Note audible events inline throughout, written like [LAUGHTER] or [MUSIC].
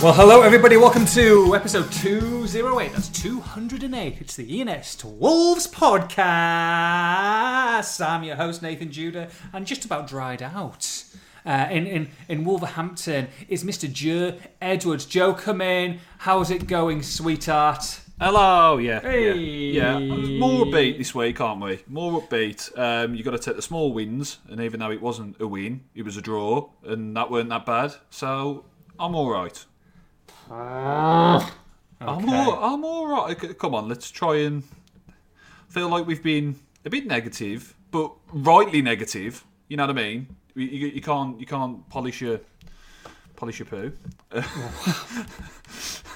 Well, hello everybody. Welcome to episode 208. That's 208. It's the ENS to Wolves podcast. I'm your host, Nathan Judah, and just about dried out. Uh, in, in, in Wolverhampton is Mr. Joe Edwards. Joe, come in. How's it going, sweetheart? Hello, yeah, Hey. yeah, yeah. More upbeat this week, aren't we? More upbeat. Um, you got to take the small wins, and even though it wasn't a win, it was a draw, and that weren't that bad. So I'm all right. I'm all, I'm all right. Come on, let's try and feel like we've been a bit negative, but rightly negative. You know what I mean? You, you, you can't you can't polish your polish your poo. [LAUGHS]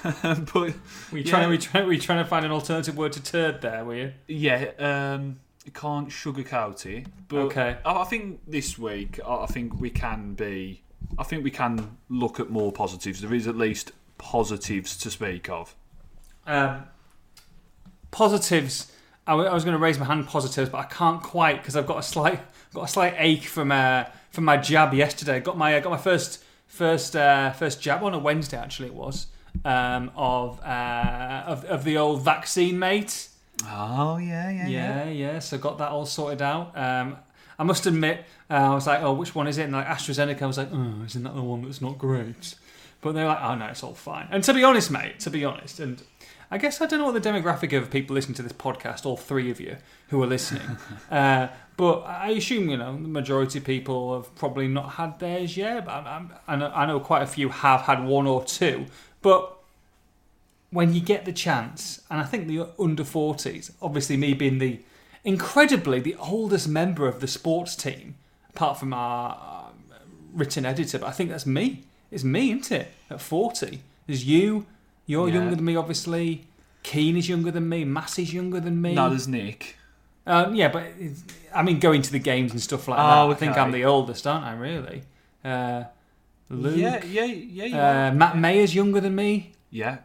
but Were you, trying, you trying, you trying to find an alternative word to turd there, were you? Yeah, um, you can't sugarcoat it. But Okay. I, I think this week, I, I think we can be. I think we can look at more positives. There is at least positives to speak of. Um, positives. I, w- I was going to raise my hand positives, but I can't quite because I've got a slight got a slight ache from uh, from my jab yesterday. Got my got my first first uh, first jab on a Wednesday actually it was um, of, uh, of of the old vaccine mate. Oh yeah, yeah, Yeah, yeah. So got that all sorted out. Um, I must admit, uh, I was like, oh, which one is it? And like AstraZeneca, I was like, oh, isn't that the one that's not great? But they're like, oh no, it's all fine. And to be honest, mate, to be honest, and I guess I don't know what the demographic of people listening to this podcast, all three of you who are listening, [LAUGHS] uh, but I assume you know the majority of people have probably not had theirs yet. But I'm, I'm, I, know, quite a few have had one or two, but when you get the chance, and I think the under 40s, obviously me being the incredibly the oldest member of the sports team, apart from our um, written editor, but I think that's me. It's me, isn't it? At 40. There's you. You're Yeah. younger than me, obviously. Keen is younger than me. Massey's younger than me. No, there's Nick. Um, yeah, but I mean, going to the games and stuff like Oh, that. I think. I'm the oldest, aren't I? Really? Uh, Luke. Yeah, yeah, yeah. You Uh. Matt Mayer's younger than me. yeah,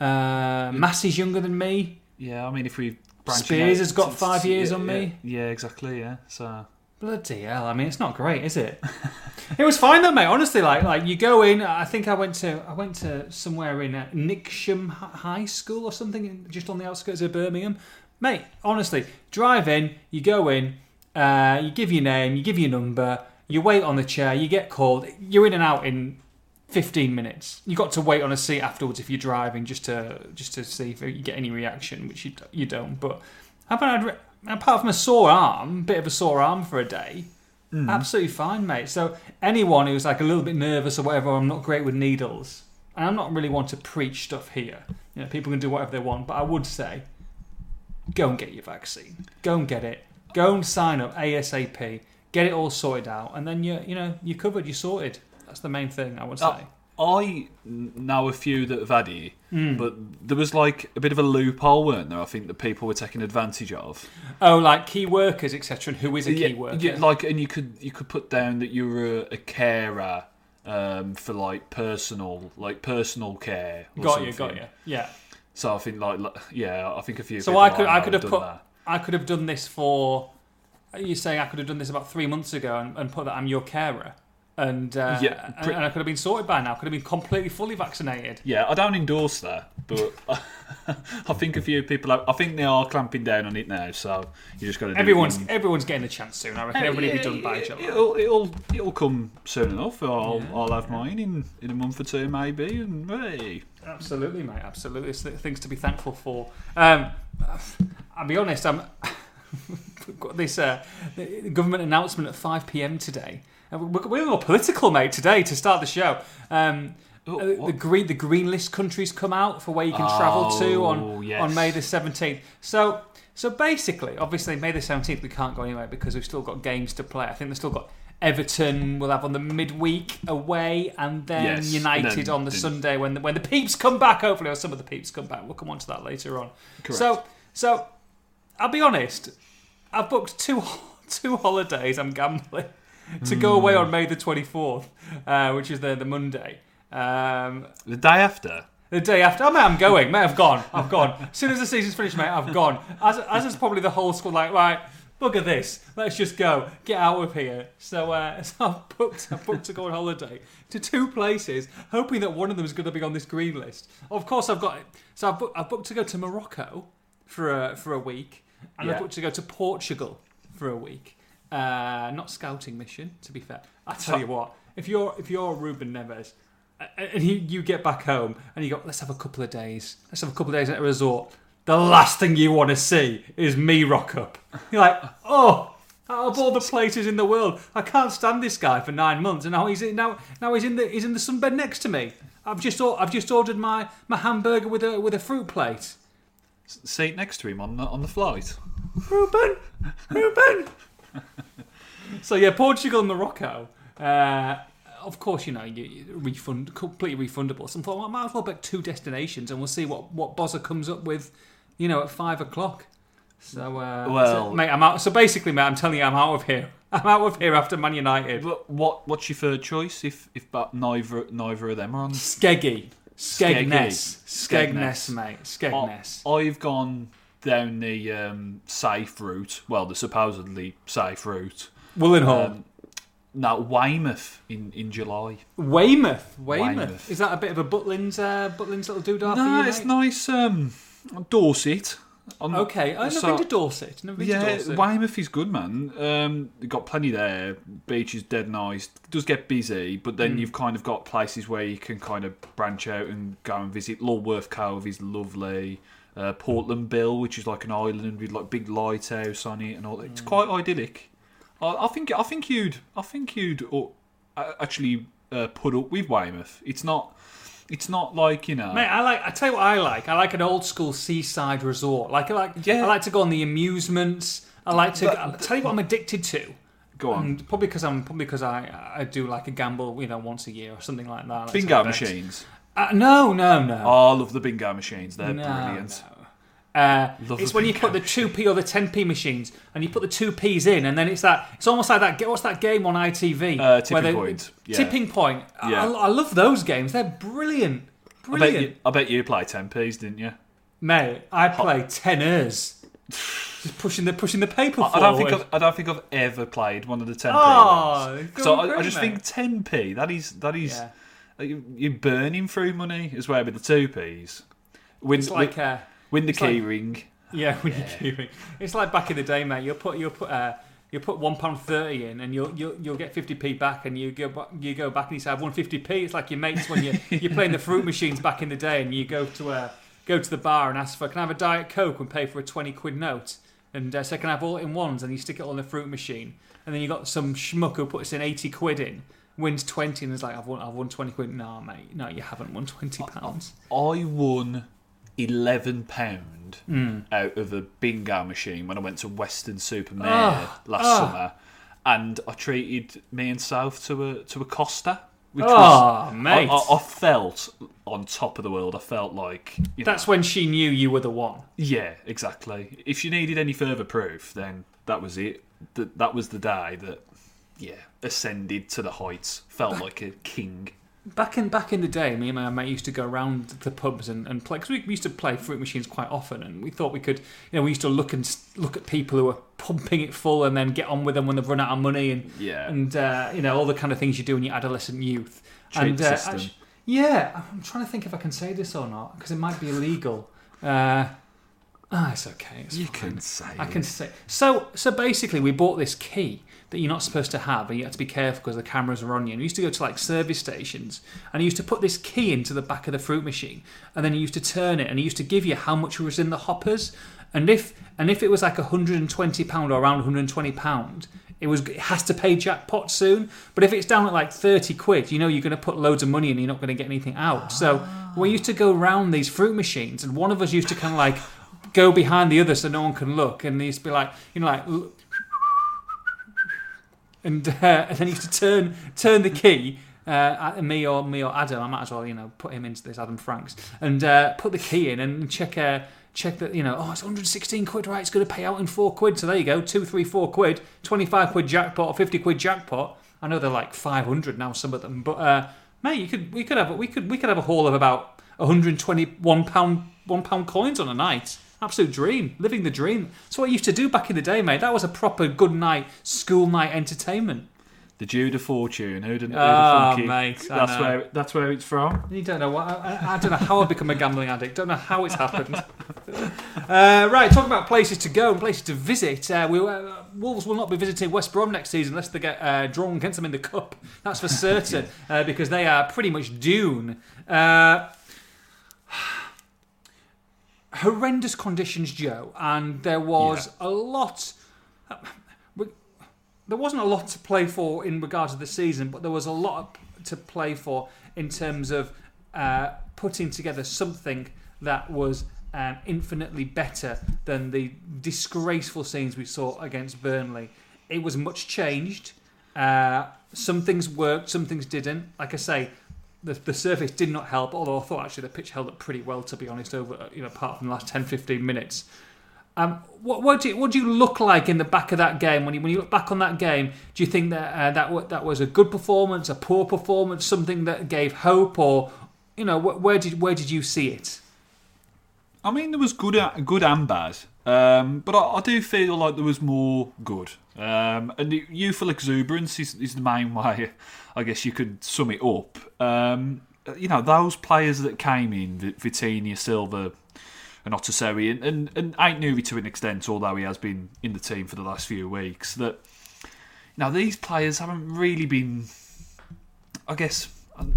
Uh, Massey's younger than me. yeah. I mean, if we Spears has got five years yeah, on me. Yeah, exactly. Yeah. So Bloody hell! I mean, it's not great, is it? [LAUGHS] it was fine though, mate. Honestly, like like you go in. I think I went to I went to somewhere in uh, Nixham High School or something, just on the outskirts of Birmingham, mate. Honestly, drive in. You go in. Uh, you give your name. You give your number. You wait on the chair. You get called. You're in and out in 15 minutes. You got to wait on a seat afterwards if you're driving, just to just to see if you get any reaction, which you you don't. But I've had apart from a sore arm, bit of a sore arm for a day. Hmm. Absolutely fine, mate. So anyone who's like a little bit nervous or whatever, I'm not great with needles, and I'm not really one to preach stuff here. You know, people can do whatever they want, but I would say, go and get your vaccine. Go and get it. Go and sign up ASAP. Get it all sorted out, and then you you know you're covered. You're sorted. That's the main thing I would oh, say. Oh, I know a few that have had it, Hmm. but there was like a bit of a loophole, weren't there? I think that people were taking advantage of. Oh, like key workers, etc. And who is a key Yeah, worker? yeah, like, and you could you could put down that you were a, a carer um, for like personal like personal care. Got you, got you. Yeah. So I think like, like yeah, I think a few. So I could I could have done put that. I could have done this for. You saying I could have done this about three months ago and, and put that I'm your carer, and uh, Yeah, and, pre- and I could have been sorted by now. Could have been completely fully vaccinated. Yeah, I don't endorse that, but [LAUGHS] I think a few people. Are, I think they are clamping down on it now. So you just got to. Do Everyone's it everyone's getting a chance soon. I reckon everybody will be done by July. It'll, it'll it'll come soon enough. I'll Yeah. I'll have mine in, in a month or two maybe, and hey, Absolutely, mate. Absolutely, it's things to be thankful for. Um, I'll be honest. I'm [LAUGHS] got this uh, government announcement at five pm today. We're, we're all political, mate. Today to start the show. Um, uh, the green the green list countries come out for where you can travel to Oh, on yes. on May the seventeenth. So so basically, obviously May the seventeenth we can't go anywhere because we've still got games to play. I think they've still got Everton. We'll have on the midweek away, and then Yes, and United then- on the then- Sunday when the, when the peeps come back. Hopefully, or some of the peeps come back. We'll come on to that later on. Correct. So so I'll be honest. I've booked two [LAUGHS] two holidays. I'm gambling to go away Hmm. on May the twenty fourth, uh, which is the the Monday. Um, the day after. the day after, oh mate, I'm going, mate. I've gone, I've gone. As soon as the season's finished, mate, I've gone. As as is probably the whole school, like right, bugger this. Let's just go. Get out of here. So, uh, [LAUGHS] so I've booked, I've booked to go on holiday to two places, hoping that one of them is going to be on this green list. Of course, I've got so I've, book, I've booked to go to Morocco for a, for a week, and I've Yeah. booked to go to Portugal for a week. Uh, not scouting mission, to be fair. I tell you what, if you're if you're Ruben Neves, uh, and you, you get back home and you go, let's have a couple of days, let's have a couple of days at a resort. The last thing you want to see is me rock up. You're like, oh, out of all the places in the world, I can't stand this guy for nine months, and now he's in, now now he's in the he's in the sunbed next to me. I've just I've just ordered my, my hamburger with a with a fruit plate. Seat next to him on the on the flight. Ruben, Ruben. [LAUGHS] so yeah, Portugal and Morocco. Uh, of course, you know, you, you refund completely refundable. So I thought, well, I might as well book two destinations, and we'll see what what Bozza comes up with. You know, at five o'clock. So uh, Well- so, mate, I'm out. So basically, mate, I'm telling you, I'm out of here. [LAUGHS] I'm out of here after Man United. But what what's your third choice if if but neither neither of them are on? Skeggy, Skegness, Skegness. Skegness, mate, Skegness. I've gone down the um, safe route. Well, the supposedly safe route. Willenhall, Um, now Weymouth in in July. Weymouth, Weymouth. Weymouth. Is that a bit of a Butlins, uh, Butlins little doodah No, it's nice. Um, Dorset. On- Okay, I've never so- been to Dorset. Never been to Yeah, Dorset. Weymouth is good, man. Um, you've got plenty there. Beach is dead nice. It does get busy, but then you've kind of got places where you can kind of branch out and go and visit. Lulworth Cove is lovely. Uh, Portland Bill, which is like an island with like big lighthouse on it and all. that. It's quite idyllic. I, I think. I think you'd. I think you'd uh, actually uh, put up with Weymouth. It's not. It's not like you know. Mate, I like. I tell you what I like. I like an old school seaside resort. Like, I like. Yeah. I like to go on the amusements. I like to. But- I'll tell you what I'm addicted to. go on. And probably because I'm probably because I I do like a gamble, you know, once a year or something like that. Let's Bingo machines. Uh, no, no, no. Oh, I love the bingo machines. They're no, brilliant. no. Uh, it's when you put the two p or the ten p machines, and you put the two p's in, and then it's that. It's almost like that. What's that game on ITV? Uh, Tipping they- Point, yeah. Tipping Point. I- Yeah. I, I love those games. They're brilliant. I bet, Brilliant. you, I bet you play 10p's, didn't you? Mate, I play tenors. Just pushing the pushing the paper I don't think forward. I've, I don't think I've ever played one of the 10p Oh, ones. So I, I just mate. think 10p. That is that is Yeah. You- you're burning through money as well with the two p's. Win, It's like win, uh, win the key like- ring. yeah, when you're queuing. It's like back in the day, mate. You'll put you'll put uh, you'll put one pound thirty in, and you'll you'll you'll get fifty p back, and you go ba- you go back and you say I've won fifty p. It's like your mates when you [LAUGHS] you're playing the fruit machines back in the day, and you go to uh, go to the bar and ask for can I have a diet coke and pay for a twenty quid note, and uh, so can I have all it in ones, and you stick it in the fruit machine, and then you got some schmuck who puts in eighty quid in. Wins twenty and is like, I've won, I've won twenty quid. No, mate, no, you haven't won twenty pounds. I won eleven pound Hmm. out of a bingo machine when I went to Weston-super-Mare Ah, last ah. summer, and I treated me and South to a to a Costa, which Oh, was mate. I, I, I felt on top of the world. I felt like you know, That's when she knew you were the one. yeah, exactly. If you needed any further proof, then that was it. That that was the day that yeah ascended to the heights. Felt like a king. Back in back in the day, me and my mate used to go around the pubs and, and play because we, we used to play fruit machines quite often, and we thought we could, you know, we used to look and look at people who were pumping it full and then get on with them when they've run out of money and Yeah. and uh, you know all the kind of things you do in your adolescent youth. Cheat and uh, yeah, I'm trying to think if I can say this or not because it might be illegal. Uh, ah, it's okay. It's You fine. can say. I can say so. So basically, we bought this key that you're not supposed to have, and you have to be careful because the cameras are on you. And we used to go to like service stations, and he used to put this key into the back of the fruit machine, and then he used to turn it, and he used to give you how much was in the hoppers, and if and if it was like 120 pound or around 120 pound. It was it has to pay jackpot soon, but if it's down at like thirty quid, you know you're going to put loads of money in, and you're not going to get anything out. So ah. we used to go round these fruit machines, and one of us used to kind of like go behind the other so no one can look, and he used to be like, you know, like, and, uh, and then he used to turn turn the key. Uh, at me or me or Adam, I might as well, you know, put him into this Adam Franks and uh, put the key in and check uh, check that, you know, oh, it's 116 quid, right? It's going to pay out in four quid. So there you go, two, three, four quid, 25 quid jackpot, or 50 quid jackpot. I know they're like 500 now, some of them, but uh, mate, you could we could have we could we could have a haul of about 121 pound one pound coins on a night. Absolute dream, living the dream. That's what I used to do back in the day, mate. That was a proper good night, school night entertainment. The Jude of Fortune. Ah, have thunk mate, I That's know. where that's where it's from. You don't know what. I, I don't know how I've become a gambling addict. Don't know how it's happened. uh, right, talking about places to go and places to visit. Uh, we, uh, Wolves will not be visiting West Brom next season unless they get uh, drawn against them in the cup. That's for certain [LAUGHS] uh, because they are pretty much dune. Uh, horrendous conditions, Joe, and there was a lot. There wasn't a lot to play for in regards to the season, but there was a lot to play for in terms of uh, putting together something that was um, infinitely better than the disgraceful scenes we saw against Burnley. It was much changed. Uh, some things worked, some things didn't. Like I say, the, the surface did not help, although I thought actually the pitch held up pretty well, to be honest, over you know, apart from the last 10 15 minutes. Um, what, what, do you, what do you look like in the back of that game? When you, when you look back on that game, do you think that uh, that, that was a good performance, a poor performance, something that gave hope, or you know, wh- where did where did you see it? I mean, there was good, a- good and bad, um, but I, I do feel like there was more good. Um, and the youthful exuberance is, is the main way, I guess you could sum it up. Um, you know, those players that came in, Vi- Vitinha, Silva, and Otasowie, and, and, and Ait-Nouri to an extent, although he has been in the team for the last few weeks, that now these players haven't really been, I guess,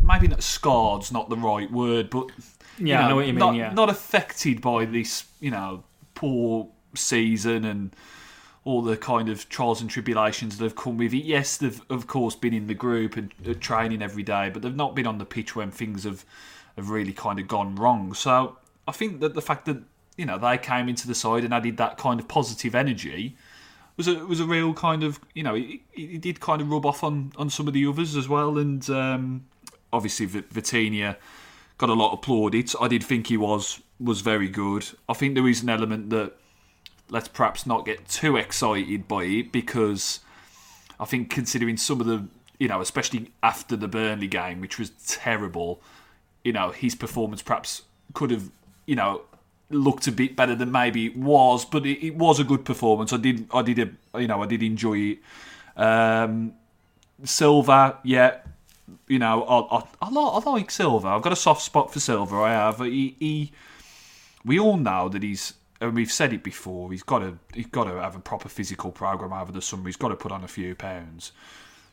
maybe not scarred's not the right word, but Yeah, I know what you mean. not, yeah, not affected by this, you know, poor season and all the kind of trials and tribulations that have come with it. Yes, they've of course been in the group and uh, training every day, but they've not been on the pitch when things have have really kind of gone wrong. So I think that the fact that you know they came into the side and added that kind of positive energy was a was a real kind of you know it, it did kind of rub off on on some of the others as well, and um, obviously V- Vitinha got a lot of plaudits. I did think he was was very good. I think there is an element that let's perhaps not get too excited by it because I think considering some of the you know especially after the Burnley game, which was terrible, you know his performance perhaps could have you know looked a bit better than maybe it was, but it, it was a good performance. I did I did a, you know I did enjoy it. Um, Silva, yeah, you know, I, I, I, like, I like Silva. I've got a soft spot for Silva. I have. He, he we all know that he's, and we've said it before. He's got to, he's got to have a proper physical program over the summer. He's got to put on a few pounds.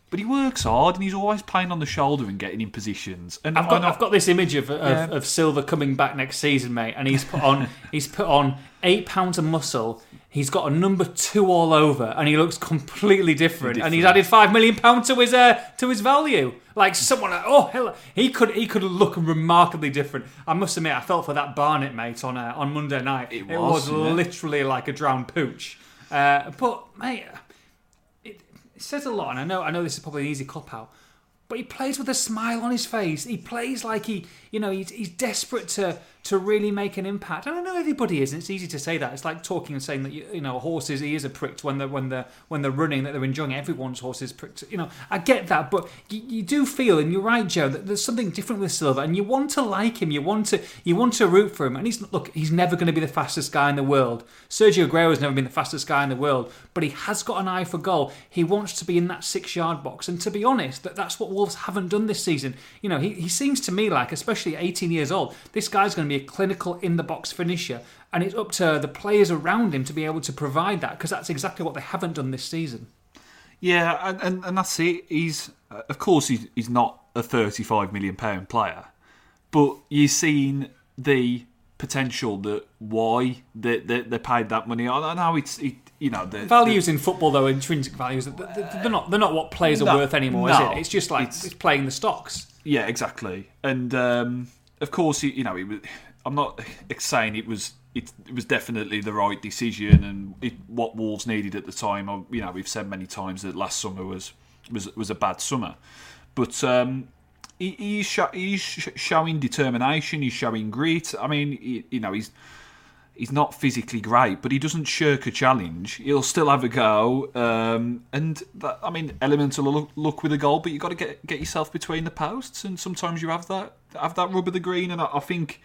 But he works hard, and he's always playing on the shoulder and getting in positions. And I've got, I know- I've got this image of, of, Yeah. of Silva coming back next season, mate, and he's put on [LAUGHS] he's put on eight pounds of muscle. He's got a number two all over, and he looks completely different. And he's added five million pounds to his uh, to his value. Like someone, like, oh hell, he could he could look remarkably different. I must admit, I felt for that Barnett mate on uh, on Monday night. It was, was, literally like a drowned pooch. Uh, but mate, it, it says a lot, and I know I know this is probably an easy cop out, but he plays with a smile on his face. He plays like he, you know, he's, he's desperate to to really make an impact. And I know everybody is. And it's easy to say that. It's like talking and saying that you, you know horses' ears are pricked when they're when they're when they're running that they're enjoying. Everyone's horses pricked. You know, I get that, but you, you do feel, and you're right, Joe, that there's something different with Silva, and you want to like him. You want to you want to root for him. And he's look, he's never going to be the fastest guy in the world. Sergio Aguero has never been the fastest guy in the world, but he has got an eye for goal. He wants to be in that six yard box, and to be honest, that that's what Wolves haven't done this season. You know, he, he seems to me like, especially 18 years old, this guy's going to be a clinical in the box finisher, and it's up to the players around him to be able to provide that because that's exactly what they haven't done this season. Yeah, and, and, and that's it. He's uh, of course he's, he's not a thirty-five million pound player, but you've seen the potential that why they, they, they paid that money. I know it's it, you know the Values in football, though, intrinsic values, they- they- they're not they're not what players are worth anymore, no. is it? It's just like It's- it's, playing the stocks. Yeah, exactly. And um, of course, you you know, was, I'm not saying it was it, it was definitely the right decision and it, what Wolves needed at the time. You know, we've said many times that last summer was was was a bad summer, but um, he, he's he's sh- showing determination. He's showing grit. I mean, he, you know, he's he's not physically great, but he doesn't shirk a challenge. He'll still have a go, um, and that, I mean, elemental look, look with a goal, but you've got to get get yourself between the posts, and sometimes you have that have that rub of the green. And I, I think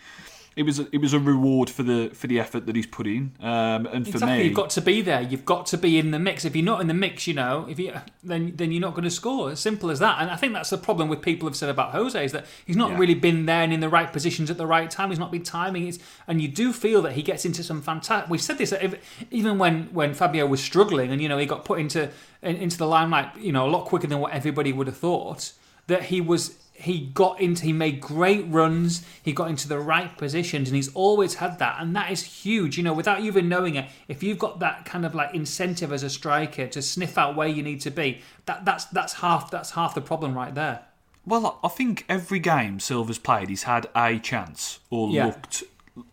it was a, it was a reward for the for the effort that he's put in. Um, and for Exactly, me, you've got to be there. You've got to be in the mix. If you're not in the mix, you know, if you then then you're not going to score. As simple as that. And I think that's the problem with people have said about Jose is that he's not Yeah. really been there and in the right positions at the right time. He's not been timing. It's, and you do feel that he gets into some fantastic. We've said this if, even when when Fabio was struggling and you know he got put into in, into the limelight, you know, a lot quicker than what everybody would have thought. That he was he got into he made great runs he got into the right positions and he's always had that and that is huge you know without even knowing it if you've got that kind of like incentive as a striker to sniff out where you need to be that that's that's half that's half the problem right there Well, I think every game Silva's played, he's had a chance or Yeah. looked,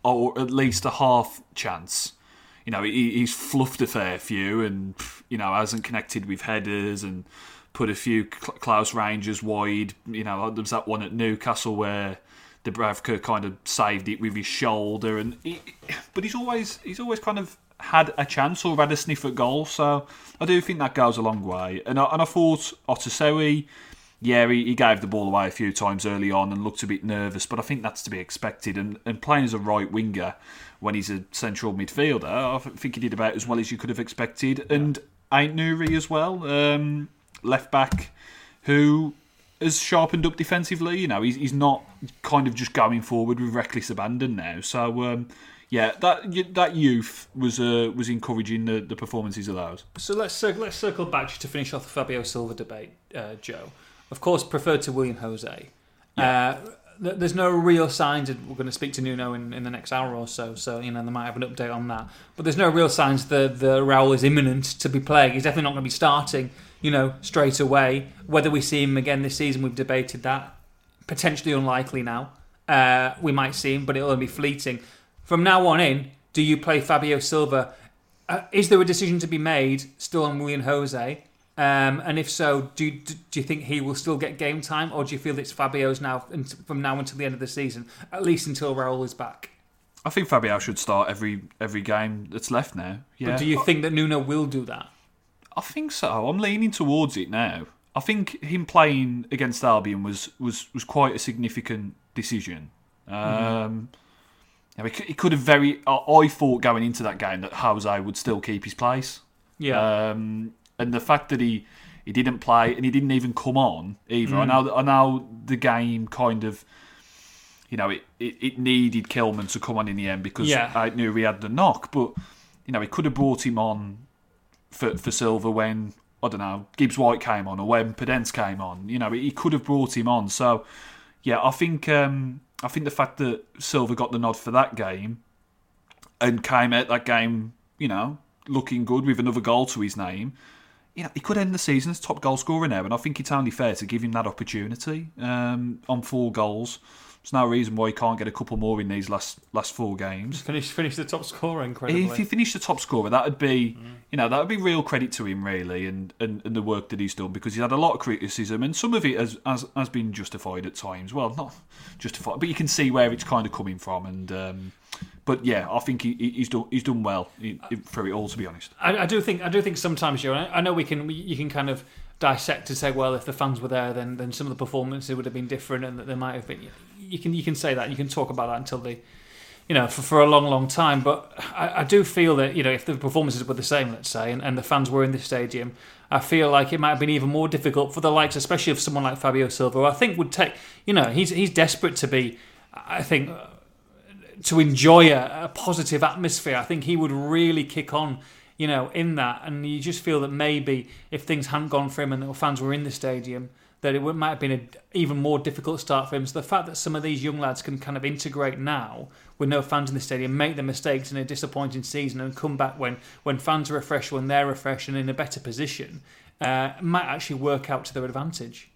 or at least a half chance. You know, he, he's fluffed a fair few, and you know hasn't connected with headers and put a few Klaus Rangers wide. You know, there was that one at Newcastle where Dubravka kind of saved it with his shoulder, and he, but he's always he's always kind of had a chance or had a sniff at goal. So I do think that goes a long way. And I, and I thought Otasowie, yeah, he, he gave the ball away a few times early on and looked a bit nervous, but I think that's to be expected. And, and playing as a right winger when he's a central midfielder, I think he did about as well as you could have expected. And Ait-Nouri as well, um, left back, who has sharpened up defensively. You know, he's, he's not kind of just going forward with reckless abandon now. So, um, yeah, that that youth was uh, was encouraging the, the performances of those. so let's let's circle back just to finish off the Fabio Silva debate uh, Joe of course preferred to Willian Jose uh, th- there's no real signs and we're going to speak to Nuno in, in the next hour or so so you know they might have an update on that but there's no real signs that the Raul is imminent to be playing he's definitely not going to be starting you know straight away. Whether we see him again this season we've debated that. Potentially unlikely now. Uh, we might see him but it'll only be fleeting. From now on in do you play Fabio Silva? Uh, is there a decision to be made still on Willian Jose? Um, and if so, do you, do you think he will still get game time, or do you feel it's Fabio's now from now until the end of the season, at least until Raul is back? I think Fabio should start every every game that's left now. Yeah, But do you think that Nuno will do that? I think so. I'm leaning towards it now. I think him playing against Albion was was, was quite a significant decision. Um, he, could, he could have very. I, I thought going into that game that Jose would still keep his place. Yeah, Um, and the fact that he, he didn't play and he didn't even come on either. I Mm. know I know the game kind of, you know, it, it, it needed Kilman to come on in the end because Yeah. I knew he had the knock, but you know he could have brought him on for for Silva when I don't know Gibbs White came on or when Podence came on. You know he could have brought him on. So yeah, I think um, I think the fact that Silva got the nod for that game and came out that game, you know, looking good with another goal to his name. You know, he could end the season as top goal scorer now, and I think it's only fair to give him that opportunity um, on four goals. There's no reason why he can't get a couple more in these last last four games. finish finish the top scorer incredibly. If he finished the top scorer, that would be, you know, that would be real credit to him, really, and, and, and the work that he's done because he's had a lot of criticism, and some of it has, has has been justified at times. Well, not justified, but you can see where it's kind of coming from. And um, but yeah, I think he, he- he's done he's done well for it all, to be honest. I, I do think I do think sometimes, you I I know we can you can kind of dissect to say, well, if the fans were there, then then some of the performances would have been different, and that there might have been. You can you can say that you can talk about that until the, you know, for, for a long long time. But I, I do feel that you know if the performances were the same, let's say, and, and the fans were in the stadium, I feel like it might have been even more difficult for the likes, especially of someone like Fabio Silva, I think would take. You know, he's he's desperate to be. I think to enjoy a, a positive atmosphere. I think he would really kick on, you know, in that. And you just feel that maybe if things hadn't gone for him and the fans were in the stadium, that it might have been an even more difficult start for him. So the fact that some of these young lads can kind of integrate now with no fans in the stadium, make the mistakes in a disappointing season, and come back when when fans are refreshed, when they're refreshed and in a better position, uh, might actually work out to their advantage.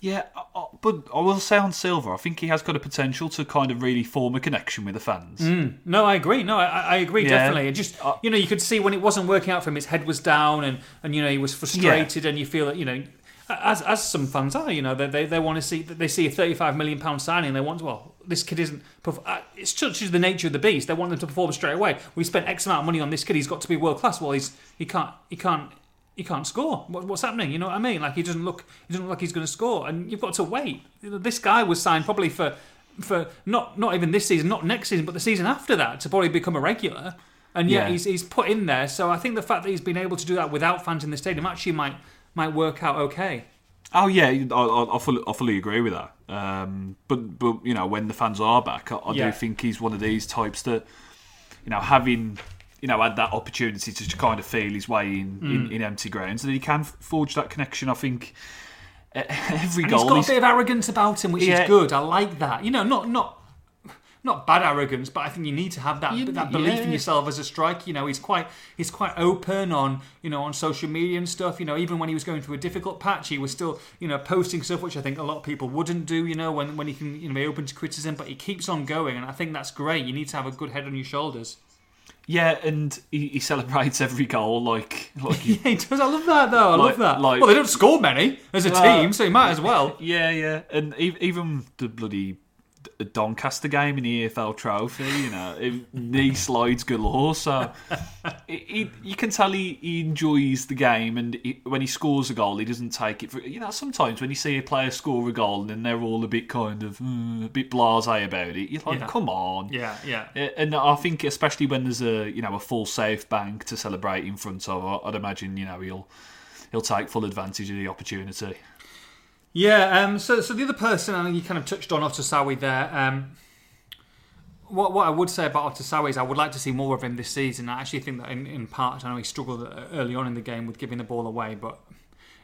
Yeah, I- I- but I will say on Silva, I think he has got a potential to kind of really form a connection with the fans. No, I agree. No, I, I agree Yeah. definitely. It just Uh, you know, you could see when it wasn't working out for him, his head was down, and, and you know he was frustrated, and you feel that you know, as as some fans are, you know, they they, they want to see they see a thirty five million pound signing, they want well, this kid isn't. uh, It's such as the nature of the beast. They want them to perform straight away. We spent X amount of money on this kid. He's got to be world class. Well, he's he can't he can't. He can't score. What, what's happening? You know what I mean? Like he doesn't look. He doesn't look like he's going to score, and you've got to wait. You know, This guy was signed probably for for not not even this season, not next season, but the season after that to probably become a regular. And yet Yeah. he's he's put in there. So I think the fact that he's been able to do that without fans in the stadium actually might might work out okay. Oh yeah, I, I, I, fully, I fully agree with that. Um, but but you know when the fans are back, I, I Yeah. do think he's one of these types that you know having you know had that opportunity to kind of feel his way in, Mm. in, in empty grounds, that he can forge that connection. I think [LAUGHS] every And he's goal got a bit of arrogance about him, which Yeah. is good. I like that. You know, not not not bad arrogance, but I think you need to have that You- that belief in yourself as a striker. You know, he's quite he's quite open on you know on social media and stuff. You know, even when he was going through a difficult patch, he was still you know posting stuff which I think a lot of people wouldn't do. You know, when when he can you know be open to criticism, but he keeps on going, and I think that's great. You need to have a good head on your shoulders. yeah, and he, he celebrates every goal like like [LAUGHS] he, Yeah, he does. I love that though. I Like- love that. like- well, they don't score many as a Well- team, so he might as well. Yeah, yeah, and even the bloody D- Doncaster game in the EFL Trophy, you know, knee [LAUGHS] slides galore. So it, it, you can tell he, he enjoys the game, and he, when he scores a goal, he doesn't take it for. You know, sometimes when you see a player score a goal and then they're all a bit kind of mm, a bit blasé about it, you're like, Yeah. come on. Yeah, yeah. And I think, especially when there's a you know a full safe bank to celebrate in front of, I'd imagine you know he'll he'll take full advantage of the opportunity. Yeah, um, so so the other person, I think you kind of touched on Otasowie there. Um, what what I would say about Otasowie is I would like to see more of him this season. I actually think that in, in part, I know he struggled uh, early on in the game with giving the ball away, but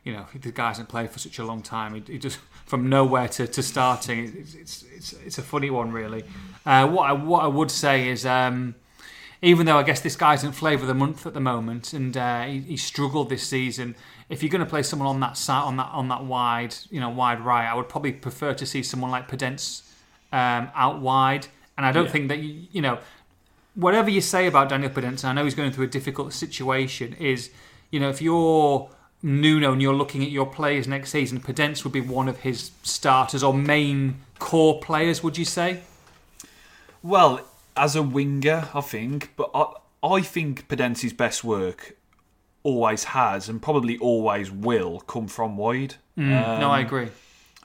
you know the guy hasn't played for such a long time. He, he just from nowhere to, to starting. It's, it's it's it's a funny one really. Uh, what I what I would say is. Um, even though I guess this guy isn't flavour of the month at the moment, and uh, he, he struggled this season. If you're going to play someone on that side, on that on that wide, you know, wide right, I would probably prefer to see someone like Podence um, out wide. And I don't Yeah. think that you, you know, whatever you say about Daniel Podence, I know he's going through a difficult situation. Is you know, if you're Nuno and you're looking at your players next season, Podence would be one of his starters or main core players. Would you say? Well, as a winger, I think, but I, I think Podence's best work always has and probably always will come from wide. Mm, no, I um, agree.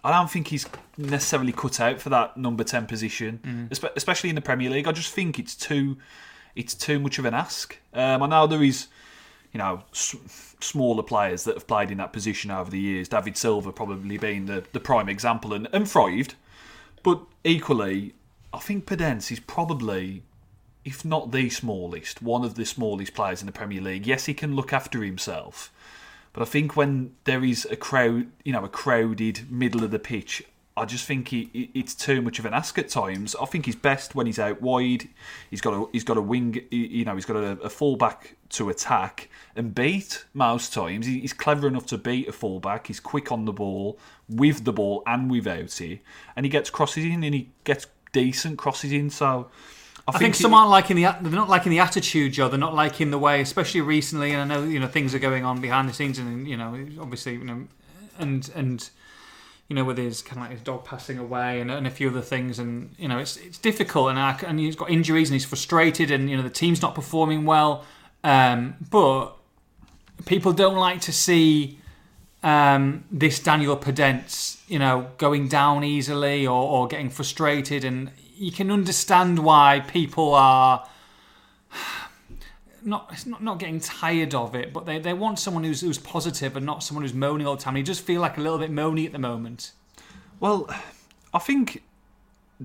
I don't think he's necessarily cut out for that number ten position, mm. espe- especially in the Premier League. I just think it's too, it's too much of an ask. Um, I know there is, you know, s- smaller players that have played in that position over the years. David Silva probably being the, the prime example and, and thrived, but equally, I think Podence is probably, if not the smallest, one of the smallest players in the Premier League. Yes, he can look after himself. But I think when there is a crowd, you know, a crowded middle of the pitch, I just think he, it's too much of an ask at times. I think he's best when he's out wide. He's got a he's got a wing, you know, he's got a, a fullback to attack and beat most times. He's clever enough to beat a fullback. He's quick on the ball, with the ball and without it, and he gets crosses in and he gets decent crosses in. So I, I think some aren't liking the they're not liking the attitude, Joe. They're not liking the way, especially recently. And I know you know things are going on behind the scenes, and you know obviously you know and and you know with his kind of like his dog passing away and, and a few other things, and you know it's it's difficult, and I, and he's got injuries and he's frustrated, and you know the team's not performing well. Um, but people don't like to see um, this Daniel Podence, you know, going down easily or, or getting frustrated, and you can understand why people are not it's not, not getting tired of it, but they, they want someone who's who's positive and not someone who's moaning all the time. You just feel like a little bit moany at the moment. Well, I think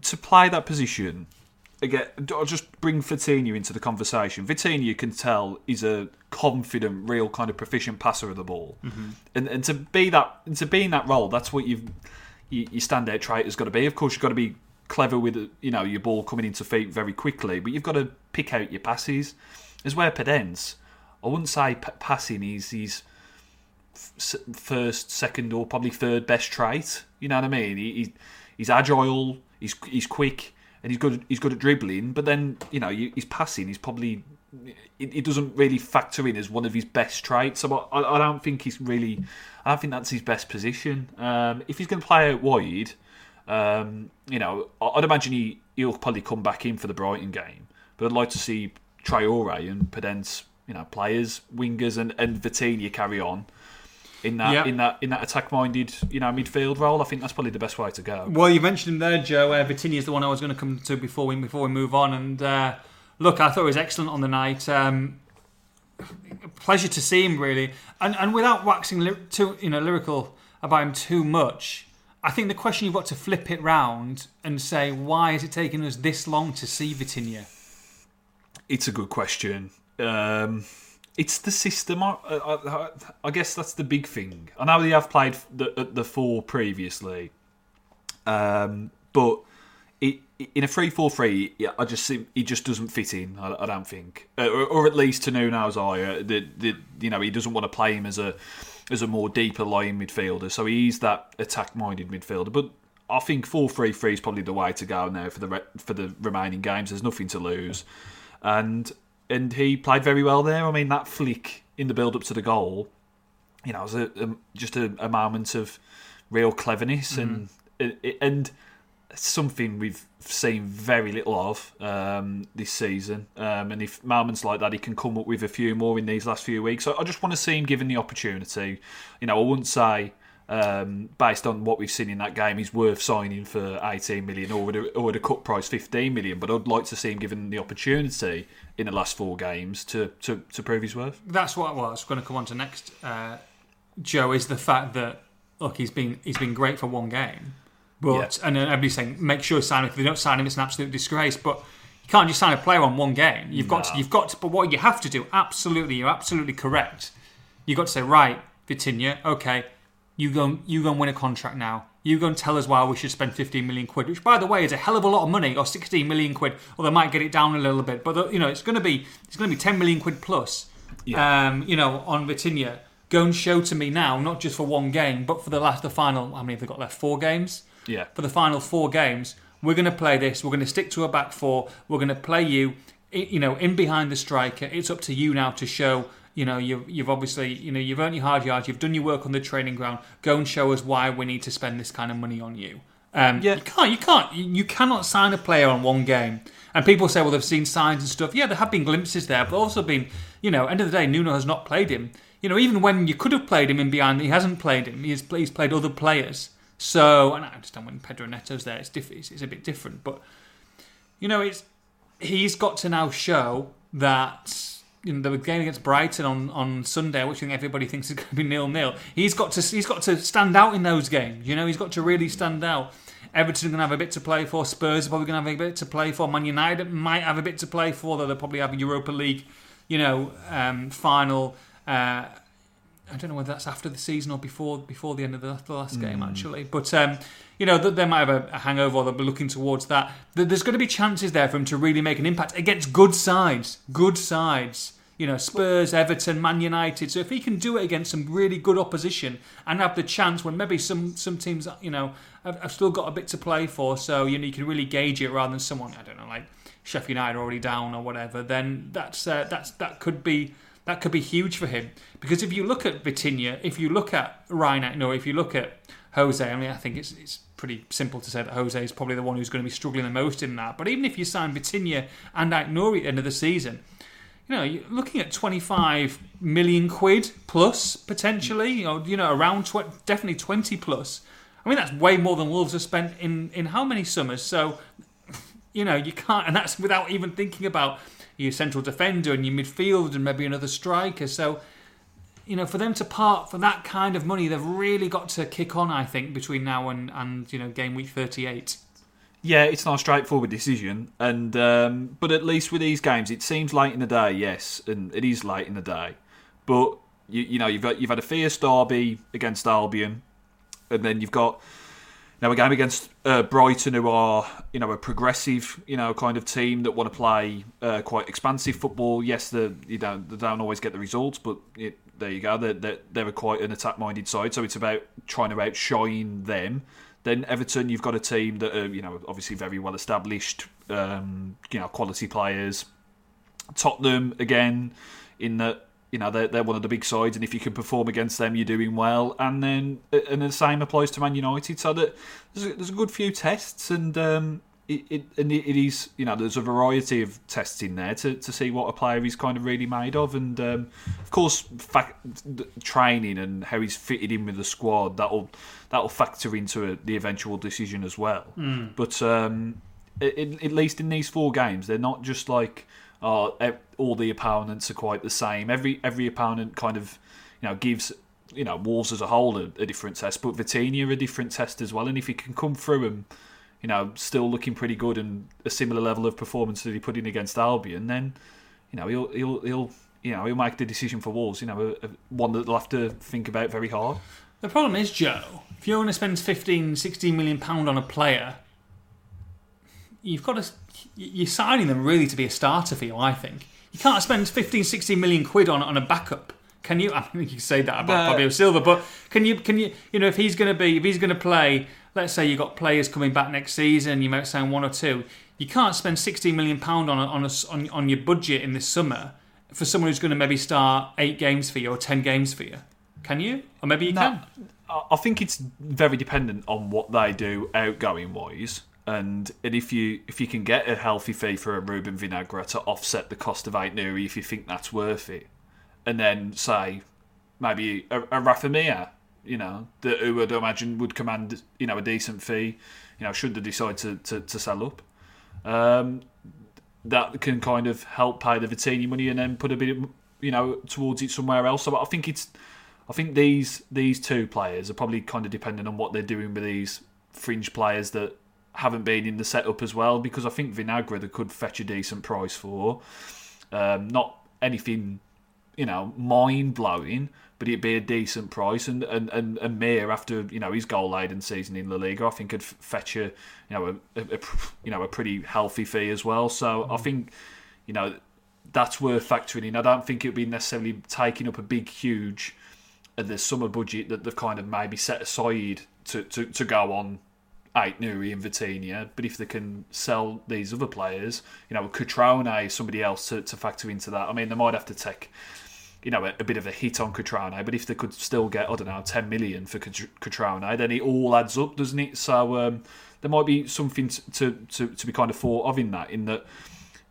to play that position again, I'll just bring Vitinha into the conversation. Vitinha can tell he's a confident, real kind of proficient passer of the ball, mm-hmm. and and to be that to be in that role, that's what you've you, your standout trait has got to be. Of course, you've got to be clever with you know your ball coming into feet very quickly, but you've got to pick out your passes. As where Podence, I wouldn't say p- passing is his first, second, or probably third best trait. You know what I mean? He, he he's agile, he's he's quick, and he's good. He's good at dribbling. But then you know his passing is probably it, it doesn't really factor in as one of his best traits. So I, I don't think he's really. I don't think that's his best position. Um, if he's going to play out wide, um, you know, I- I'd imagine he he'll probably come back in for the Brighton game. But I'd like to see Traore and Podence, you know, players, wingers, and and Vitinha carry on. in that Yeah. in that in that attack minded you know midfield role. I think that's probably the best way to go. Well, you mentioned him there, Joe. Uh, Vitinha is the one I was going to come to before we before we move on. And uh, look, I thought he was excellent on the night. Um, pleasure to see him really, and and without waxing too you know lyrical about him too much. I think the question you've got to flip it round and say, why is it taking us this long to see Vitinha? It's a good question. Um, it's the system. I, I, I guess that's the big thing. I know they have played the the four previously, um, but it, in a three-four-three, yeah, I just it just doesn't fit in. I, I don't think, uh, or, or at least to Nuno's eye, uh, the, the you know he doesn't want to play him as a as a more deeper lying midfielder. So he's that attack-minded midfielder, but. I think four three three is probably the way to go now for the re- for the remaining games. There's nothing to lose, and and he played very well there. I mean, that flick in the build up to the goal, you know, was a, a, just a, a moment of real cleverness mm-hmm. and and something we've seen very little of um, this season. Um, and if moments like that, he can come up with a few more in these last few weeks. So I just want to see him given the opportunity. You know, I wouldn't say. Um, based on what we've seen in that game, he's worth signing for 18 million or a, or cut price 15 million. But I'd like to see him given the opportunity in the last four games to, to, to prove his worth. That's what well, I was going to come on to next. Uh, Joe is the fact that look, he's been he's been great for one game, but and then everybody's saying make sure you sign him. If they don't sign him, it's an absolute disgrace. But you can't just sign a player on one game. You've got to, you've got to. But what you have to do, absolutely, you're absolutely correct. You've got to say right, Vitinha, okay, you go you go and win a contract now. You go and tell us why we should spend 15 million quid, which by the way is a hell of a lot of money, or 16 million quid, or they might get it down a little bit. But you know it's going to be it's going to be 10 million quid plus. Um, you know on Vitinha, go and show to me now, not just for one game, but for the last the final. How many have they got left? Four games Yeah. for the final four games. We're going to play this. We're going to stick to a back four. We're going to play you, you know, in behind the striker. It's up to you now to show. You know, you've you've obviously, you know, you've earned your hard yards. You've done your work on the training ground. Go and show us why we need to spend this kind of money on you. Um, Yeah. You can't. You can't. You, cannot sign a player on one game. And people say, well, they've seen signs and stuff. Yeah, there have been glimpses there, but also been, you know, end of the day, Nuno has not played him. You know, even when you could have played him in behind, he hasn't played him. He's, he's played other players. So, and I understand when Pedro Neto's there, it's, diff- it's, it's a bit different. But, you know, it's he's got to now show that you know the game against Brighton on, on Sunday, which I think everybody thinks is [LAUGHS] going to be nil nil. He's got to he's got to stand out in those games. You know, he's got to really stand out. Everton are going to have a bit to play for. Spurs are probably going to have a bit to play for. Man United might have a bit to play for, though they'll probably have a Europa League, you know, um, final. Uh, I don't know whether that's after the season or before before the end of the, the last game, actually. But um, you know, they might have a, a hangover, or they'll be looking towards that. There's going to be chances there for him to really make an impact against good sides, good sides. You know, Spurs, Everton, Man United. So if he can do it against some really good opposition and have the chance when maybe some some teams, you know, have, have still got a bit to play for, so you know you can really gauge it rather than someone I don't know like Sheffield United already down or whatever. Then that's uh, that's that could be that could be huge for him because if you look at Vitinha, if you look at Ryan, no, if you look at Jose, I mean, I think it's it's pretty simple to say that Jose is probably the one who's going to be struggling the most in that. But even if you sign Vitinha and Ait-Nouri at the end of the season, you know, you're looking at 25 million quid plus potentially, you know, you know, around tw- definitely 20 plus. I mean, that's way more than Wolves have spent in in how many summers? So, [LAUGHS] you know, you can't, and that's without even thinking about your central defender and your midfield and maybe another striker. So, you know, for them to part for that kind of money, they've really got to kick on. I think between now and and you know game week 38. Yeah, it's not a straightforward decision, and um, but at least with these games, it seems late in the day. Yes, and it is late in the day, but you, you know you've got you've had a fierce derby against Albion, and then you've got now a game against uh, Brighton, who are you know a progressive you know kind of team that want to play uh, quite expansive football. Yes, the you don't they don't always get the results, but it, there you go. They're, they're they're quite an attack minded side, so it's about trying to outshine them. Then Everton, you've got a team that are you know obviously very well established, um, you know quality players. Tottenham again, in that you know they're, they're one of the big sides, and if you can perform against them, you're doing well. And then and the same applies to Man United. So that there's a, there's a good few tests, and um, it, it, and it it is you know there's a variety of tests in there to, to see what a player is kind of really made of and um, of course fact, training and how he's fitted in with the squad that'll that'll factor into a, the eventual decision as well but um, i- i- at least in these four games they're not just like oh, all the opponents are quite the same every every opponent kind of you know gives you know Wolves as a whole a, a different test but Vitinha a different test as well and if he can come through and you know, still looking pretty good and a similar level of performance that he put in against Albion, then you know he'll he'll he'll you know he'll make the decision for Wolves. You know, a, a, one that they'll have to think about very hard. The problem is, Joe, if you're going to spend 15, 16 million pound on a player, you've got to you're signing them really to be a starter for you. I think you can't spend 15, 16 million quid on on a backup. Can you? [LAUGHS] I think you can say that about No. Fabio Silva, but can you? Can you? You know, if he's going to be, if he's going to play, let's say you've got players coming back next season, you might sign one or two. You can't spend 16 million pound on a, on, a, on on your budget in this summer for someone who's going to maybe start eight games for you or ten games for you. Can you? Or maybe you No. can. I I think it's very dependent on what they do outgoing wise. And, and if you if you can get a healthy fee for a Ruben Vinagre to offset the cost of Ait-Nouri, if you think that's worth it, and then say maybe a, a you know, that who would imagine would command you know a decent fee, you know, should they decide to, to, to sell up, um, that can kind of help pay the Vitinha money and then put a bit you know towards it somewhere else. So I think it's I think these these two players are probably kind of dependent on what they're doing with these fringe players that haven't been in the setup as well. Because I think Vinagre they could fetch a decent price for, um, not anything you know mind blowing, but it'd be a decent price. And and and, and Mir after you know his goal laden season in La Liga, I think could fetch a you know a, a, a you know a pretty healthy fee as well. So I think you know that's worth factoring in. I don't think it would be necessarily taking up a big huge at the summer budget that they've kind of maybe set aside to, to, to go on Ait-Nouri and Vitinha. But if they can sell these other players, you know, Cutrone, somebody else to, to factor into that. I mean, they might have to take, you know, a, a bit of a hit on Cutrone, but if they could still get, I don't know, 10 million for Cutr- Cutrone, then it all adds up, doesn't it? So um, there might be something to, to, to be kind of thought of in that, in that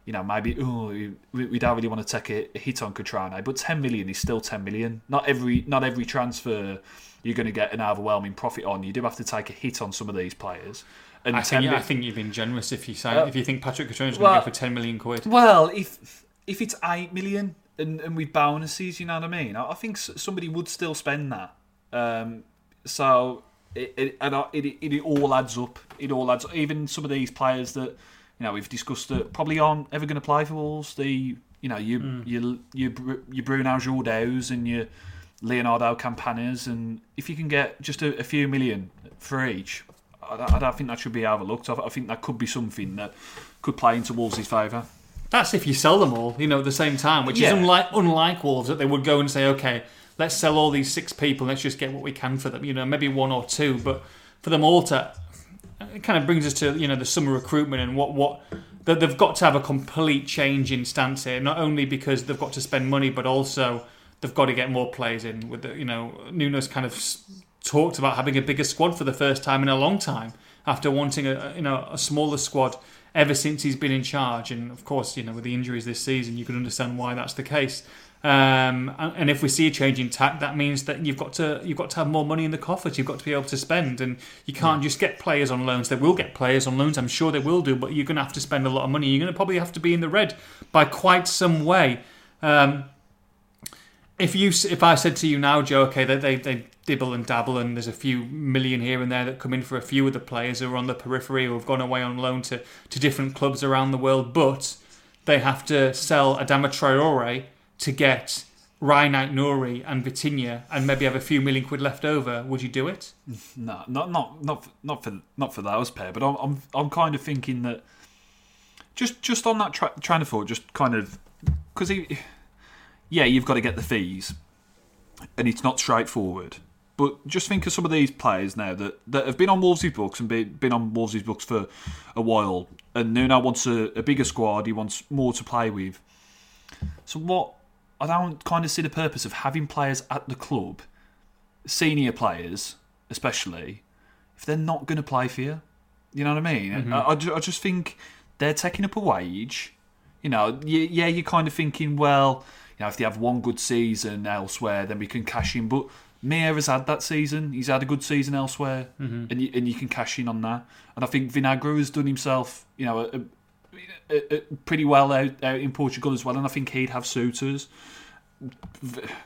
you know, maybe oh, we, we don't really want to take a, a hit on Cutrone, but 10 million is still 10 million. Not every not every transfer you're going to get an overwhelming profit on. You do have to take a hit on some of these players. And I 10 think, I think you've been generous if you sign, Uh, if you think Patrick Cutrone's going to go for 10 million quid. well, if if it's eight million and, and with bonuses, you know what I mean. I, I think somebody would still spend that. Um, so it, it and I- it, it, it all adds up. It all adds. up. Even some of these players that you know we've discussed that probably aren't ever going to play for Wolves. The you know you you you your mm. Bruno Jordãos and your Leonardo Campanas, and if you can get just a, a few million for each. I don't, I don't think that should be overlooked. I, I think that could be something that could play into Wolves' favour. That's if you sell them all, you know, at the same time, which Yeah. is unlike unlike Wolves that they would go and say, okay, let's sell all these six people, let's just get what we can for them. You know, maybe one or two, but for them all to, it kind of brings us to you know the summer recruitment and what what that they've got to have a complete change in stance here. Not only because they've got to spend money, but also they've got to get more players in. With the, you know, Nuno's kind of talked about having a bigger squad for the first time in a long time after wanting a you know a smaller squad ever since he's been in charge. And of course, you know, with the injuries this season, you can understand why that's the case. Um, and, and if we see a change in tack, that means that you've got to you've got to have more money in the coffers. You've got to be able to spend, and you can't just get players on loans. They will get players on loans. I'm sure they will do, but you're going to have to spend a lot of money. You're going to probably have to be in the red by quite some way. Um, if you if I said to you now, Joe, okay, they, they they dibble and dabble, and there's a few million here and there that come in for a few of the players who are on the periphery or have gone away on loan to to different clubs around the world, but they have to sell Adama Traore to get Rayan Ait-Nouri and Vitinha, and maybe have a few million quid left over. Would you do it? [LAUGHS] No, not not not for, not for not for those pair. But I'm I'm I'm kind of thinking that just just on that tra- train of thought, just kind of because he, yeah, you've got to get the fees, and it's not straightforward. But just think of some of these players now that, that have been on Wolves' books and been, been on Wolves' books for a while. And Nuno wants a, a bigger squad. He wants more to play with. So what? I don't kind of see the purpose of having players at the club, senior players especially, if they're not going to play for you. You know what I mean? Mm-hmm. I, I, I just think they're taking up a wage. You know, yeah, you're kind of thinking, well, you know, if they have one good season elsewhere, then we can cash in. But Mir has had that season; he's had a good season elsewhere, Mm-hmm. and you, and you can cash in on that. And I think Vinagre has done himself, you know, a, Uh, uh, pretty well out, out in Portugal as well. And I think he'd have suitors.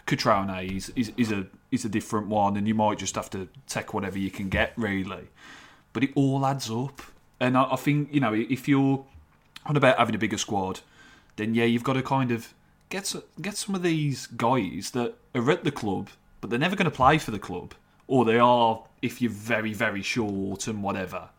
Cutrone is, is is a is a different one, and you might just have to take whatever you can get, really. But it all adds up, and I, I think you know if you're on about having a bigger squad, then yeah, you've got to kind of get get some of these guys that are at the club, but they're never going to play for the club, or they are if you're very very short and whatever.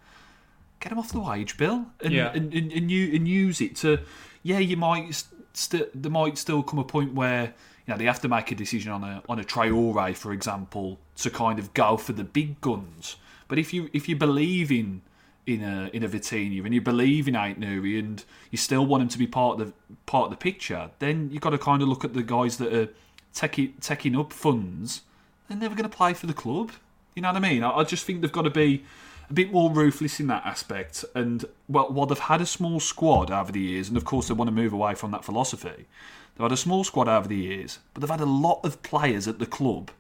Get them off the wage bill, and Yeah. and, and, and, you, and use it to yeah, you might st- st- there might still come a point where you know they have to make a decision on a on a Traore, for example, to kind of go for the big guns. But if you if you believe in in a in a Vitinha and you believe in Ait-Nouri and you still want him to be part of the part of the picture, then you've got to kind of look at the guys that are taking taking up funds. They're never going to play for the club. You know what I mean? I, I just think they've got to be a bit more ruthless in that aspect. And well, while they've had a small squad over the years, and of course they want to move away from that philosophy, they've had a small squad over the years, but they've had a lot of players at the club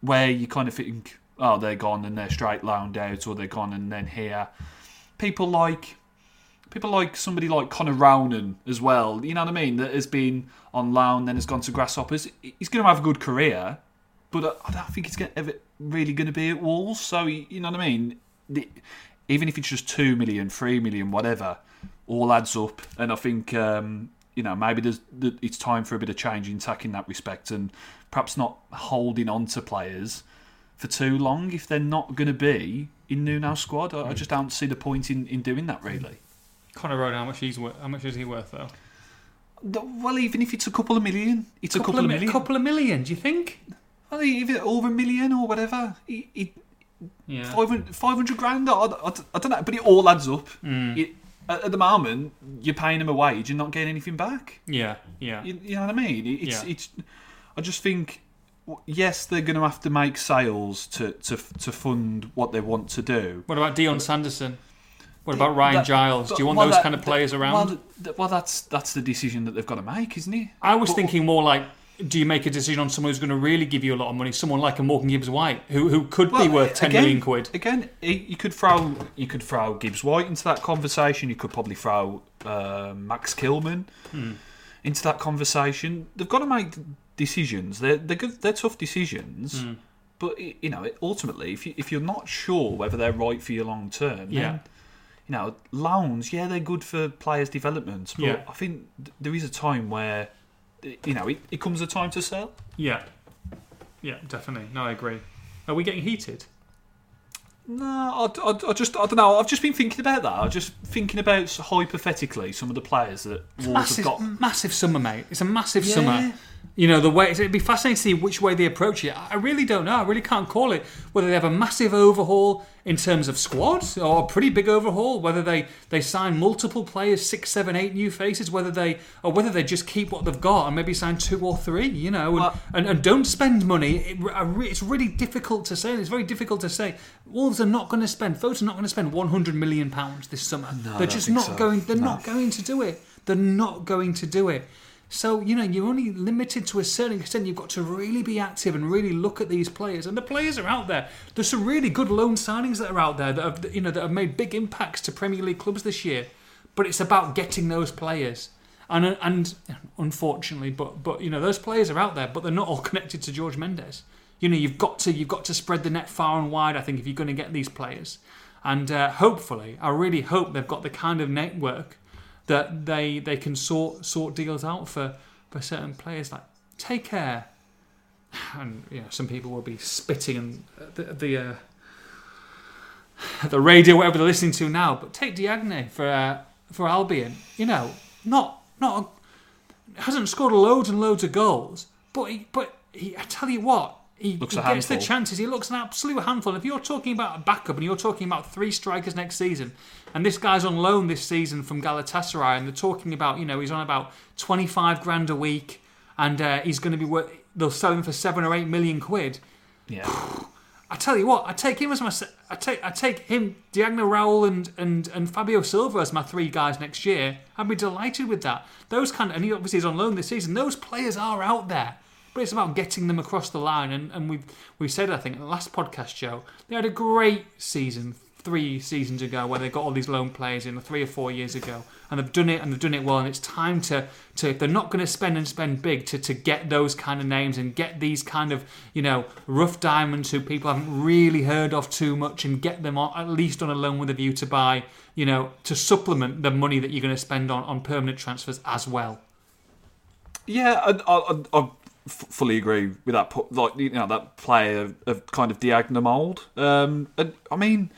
where you kind of think, oh, they're gone and they're straight loaned out, or they're gone and then here. People like people like somebody like Connor Ronan as well. You know what I mean? That has been on loan, then has gone to Grasshoppers. He's going to have a good career, but I- I don't think he's ever really going to be at Wolves. So you know what I mean? Even if it's just two million, three million, whatever, all adds up. And I think um, you know maybe there's it's time for a bit of change in tack in that respect, and perhaps not holding on to players for too long if they're not going to be in Nuno's squad. I, I just don't see the point in, in doing that really. Connor Road, how much he's worth, how much is he worth though? Well, even if it's a couple of million, it's a couple of mi- million. couple of million. Do you think? Well, even over a million or whatever, it, it, Yeah. 500, 500 grand, I, I, I don't know, but it all adds up. Mm. It, at, at the moment, you're paying them a wage and not getting anything back. Yeah. Yeah. You, you know what I mean? It- It's, Yeah. it's. I just think, yes, they're going to have to make sales to, to to fund what they want to do. What about Dion Sanderson? What about Ryan That- Giles? Do you want well, those that- kind of players around? Well, well, that's that's the decision that they've got to make, isn't it? I was But- thinking more like, do you make a decision on someone who's going to really give you a lot of money? Someone like a Morgan Gibbs White, who who could be worth ten again- million quid. Again, you could throw you could throw Gibbs White into that conversation. You could probably throw uh, Max Kilman Hmm. into that conversation. They've got to make decisions. They're they're good. They're tough decisions. Hmm. But you know, ultimately, if you if you're not sure whether they're right for you long term, Yeah. then you know loans. Yeah, they're good for players' development. But Yeah. I think th- there is a time where you know it, it comes a time to sell. Yeah. Yeah, definitely. No, I agree. Are we getting heated? No, I, I, I just I don't know. I've just been thinking about that. I'm just thinking about hypothetically some of the players that Wolves Massive, have got. massive summer, mate. It's a massive Yeah. summer. You know the way it'd be fascinating to see which way they approach it. I really don't know. I really can't call it. Whether they have a massive overhaul in terms of squads or a pretty big overhaul. Whether they they sign multiple players, six, seven, eight new faces. Whether they or whether they just keep what they've got and maybe sign two or three. You know, and, Well- and, and don't spend money. It, it's really difficult to say. It's very difficult to say. Wolves are not going to spend. Folks are not going to spend 100 million pounds this summer. I they're just not so. going. They're No. not going to do it. They're not going to do it. So, you know, you're only limited to a certain extent. You've got to really be active and really look at these players. And the players are out there. There's some really good loan signings that are out there that have, you know, that have made big impacts to Premier League clubs this year. But it's about getting those players. And, and unfortunately, but but you know those players are out there, but they're not all [LAUGHS] connected to George Mendes. You know you've got to you've got to spread the net far and wide. I think if you're going to get these players, and uh, hopefully, I really hope they've got the kind of network that they they can sort sort deals out for for certain players. Like take care, and you know some people will be spitting and the the. Uh, the radio, whatever they're listening to now, but take Diagne for uh, for Albion. You know, not not hasn't scored loads and loads of goals, but he, but he, I tell you what, he, Looks he gets the chances. He looks an absolute handful. If you're talking about a backup and you're talking about three strikers next season, and this guy's on loan this season from Galatasaray, and they're talking about, you know, he's on about 25 grand a week, and uh, he's going to be worth, they'll sell him for seven or eight million quid. Yeah, [SIGHS] I tell you what, I take him as my. I take I take him, Diagne Raul and, and and Fabio Silva as my three guys next year. I'd be delighted with that. Those kind, of, and he obviously is on loan this season. Those players are out there, but it's about getting them across the line. And and we've we said I think in the last podcast show they had a great season three seasons ago where they got all these loan players in, three or four years ago, and they've done it and they've done it well. And it's time to, to if they're not going to spend and spend big, to, to get those kind of names and get these kind of you know rough diamonds who people haven't really heard of too much, and get them on, at least on a loan with a view to buy, you know, to supplement the money that you're going to spend on, on permanent transfers as well. Yeah, I, I, I f- fully agree with that. Like you know, that player of, of kind of Diagne mould. Um, and I mean,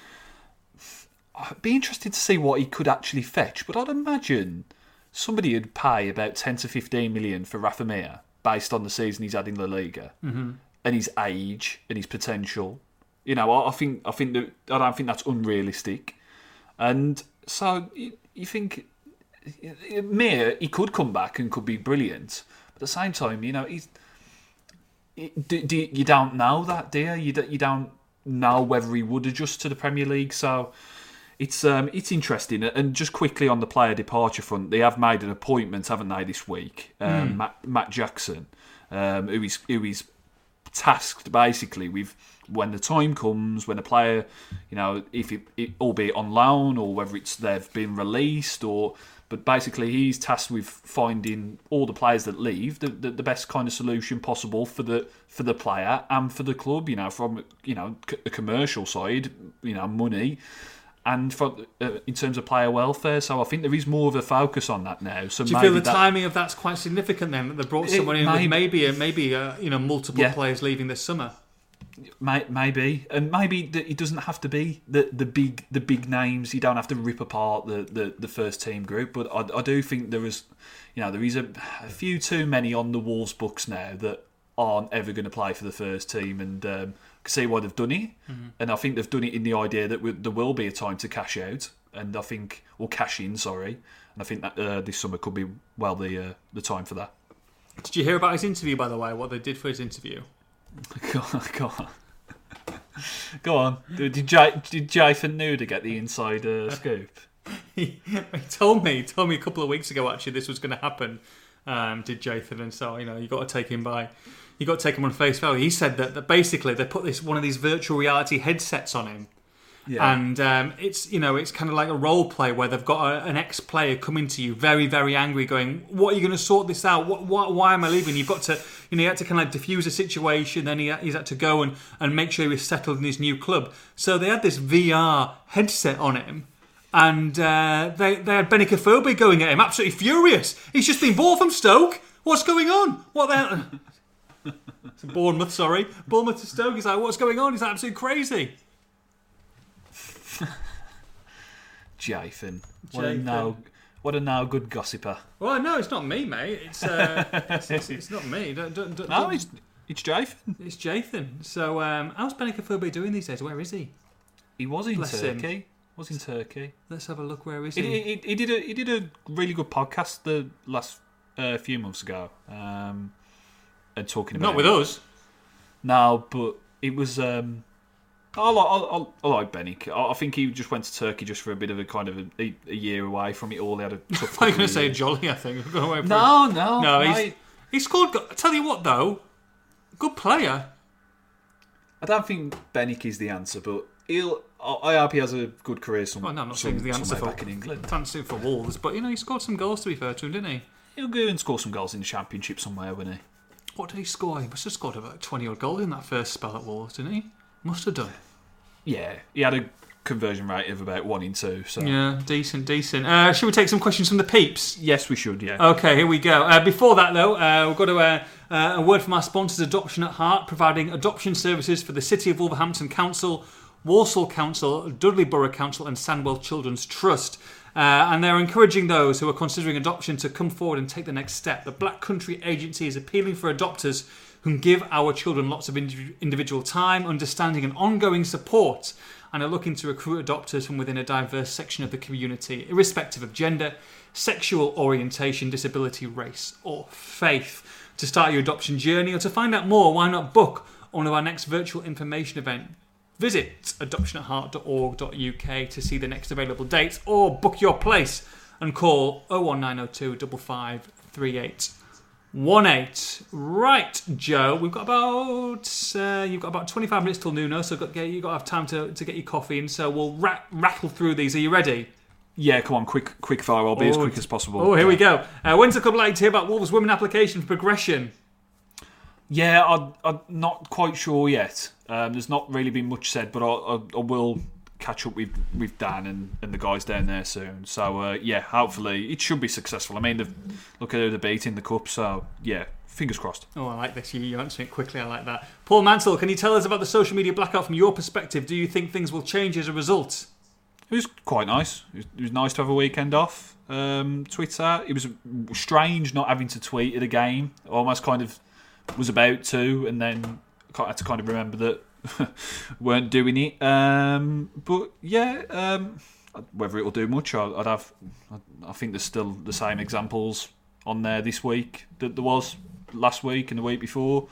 I'd be interested to see what he could actually fetch. But I'd imagine somebody would pay about ten to fifteen million for Rafa Mir based on the season he's had in La Liga Mm-hmm. and his age and his potential. You know, I, I think I think that I don't think that's unrealistic. And so you, you think Mir, he could come back and could be brilliant. At the same time, you know, he's. Do, do, you don't know that, do you? You, don't- you don't know whether he would adjust to the Premier League. So it's um, it's interesting. And just quickly on the player departure front, they have made an appointment, haven't they, this week? Um, Matt, Matt Jackson, um, who is who is tasked basically with when the time comes when a player, you know, if it, it albeit on loan or whether it's they've been released or, but basically he's tasked with finding all the players that leave the, the, the best kind of solution possible for the for the player and for the club. You know, from you know the commercial side, you know, money. And for, uh, in terms of player welfare, so I think there is more of a focus on that now. So Do you feel the that, timing of that's quite significant then? That they brought someone in may- with maybe a, maybe a, you know multiple Yeah. players leaving this summer. May- Maybe, and maybe that it doesn't have to be the, the big the big names. You don't have to rip apart the, the, the first team group. But I, I do think there is, you know, there is a, a few too many on the Wolves books now that aren't ever going to play for the first team, and um, I can see why they've done it. And I think they've done it in the idea that w- there will be a time to cash out, and I think or cash in. Sorry, and I think that uh, this summer could be well the uh, the time for that. Did you hear about his interview, by the way? What they did for his interview? [LAUGHS] Go on, go on. Go on. Did Jay, did Jathan Nuda get the inside uh, scoop? [LAUGHS] he told me, he told me a couple of weeks ago actually this was going to happen. Um, did Jathan and so you know you got to take him by, you got to take him on face value. He said that, that basically they put this one of these virtual reality headsets on him, Yeah. and um, it's you know it's kind of like a role play where they've got a, an ex player coming to you very very angry, going, "What are you going to sort this out? What, what, why am I leaving?" You've got to you know you had to kind of diffuse a situation. Then he he's had to go and and make sure he was settled in his new club. So they had this VR headset on him. And uh, they, they had Benik Afobe going at him, absolutely furious. He's just been bought from Stoke. What's going on? What the [LAUGHS] It's Bournemouth, sorry. Bournemouth to Stoke. He's like, what's going on? He's like, absolutely crazy. [LAUGHS] Jathan. What a Jathan. What a now good gossiper. Well, no, it's not me, mate. It's uh, it's, [LAUGHS] it's, it's not me. Don't, don't, don't, No, it's it's Jathan. it's Jathan. So, um, how's Benik Afobe doing these days? Where is he? He was in Bless him. Turkey. Was in Turkey. Let's have a look. Where is He, he? he, he did a he did a really good podcast the last uh, few months ago. Um, and talking about Not with us. No, but it was. Um, I like, I, I, like Benny. I, I think he just went to Turkey just for a bit of a kind of a, a year away from it all. They had a [LAUGHS] tough. I'm going to say. Jolly, I think. No, no, No, he's-. He scored. I tell you what, though, good player. I don't think Benik is the answer, but he'll. I hope he has a good career. Some, Well, no, I'm not some, saying he's the answer for back in England. fancy for Wolves, but you know he scored some goals to be fair to him, didn't he? He'll go and score some goals in the Championship somewhere, won't he? What did he score? He must have scored about twenty odd goals in that first spell at Wolves, didn't he? Must have done. Yeah, he had a conversion rate of about one in two. So Yeah, decent, decent. Uh, should we take some questions from the peeps? yes, we should. Yeah. Okay, here we go. Uh, before that, though, uh, we've got to, uh, uh, a word from our sponsors, Adoption at Heart, providing adoption services for the City of Wolverhampton Council, Walsall Council, Dudley Borough Council, and Sandwell Children's Trust. Uh, and they're encouraging those who are considering adoption to come forward and take the next step. The Black Country Agency is appealing for adopters who can give our children lots of indiv- individual time, understanding, and ongoing support, and are looking to recruit adopters from within a diverse section of the community, irrespective of gender, sexual orientation, disability, race, or faith. To start your adoption journey or to find out more, why not book on one of our next virtual information event. Visit adoptionatheart.org.uk to see the next available dates or book your place and call 01902 5538 18. Right, Joe, we've got about uh, you've got about 25 minutes till noon, so you've got, you've got to have time to, to get your coffee in. So we'll rat, rattle through these. Are you ready? Yeah, come on, quick, quick fire. I'll be as Oh, quick as possible. Oh, here we go. Uh, when's the club likely to hear about Wolves' women application for progression? Yeah, I, I'm not quite sure yet. Um, there's not really been much said, but I, I, I will catch up with, with Dan and, and the guys down there soon. So uh, yeah, hopefully it should be successful. I mean, look at who they're beating the cup. So yeah, fingers crossed. Oh, I like this. You, you answer it quickly. I like that. Paul Mansell, can you tell us about the social media blackout from your perspective? Do you think things will change as a result? It was quite nice. It was, it was nice to have a weekend off. Um, Twitter. It was strange not having to tweet at a game. Almost kind of was about to, and then I had to kind of remember that [LAUGHS] weren't doing it. Um, but yeah, um, whether it'll do much, I- I'd have. I- I think there's still the same examples on there this week that there was last week and the week before.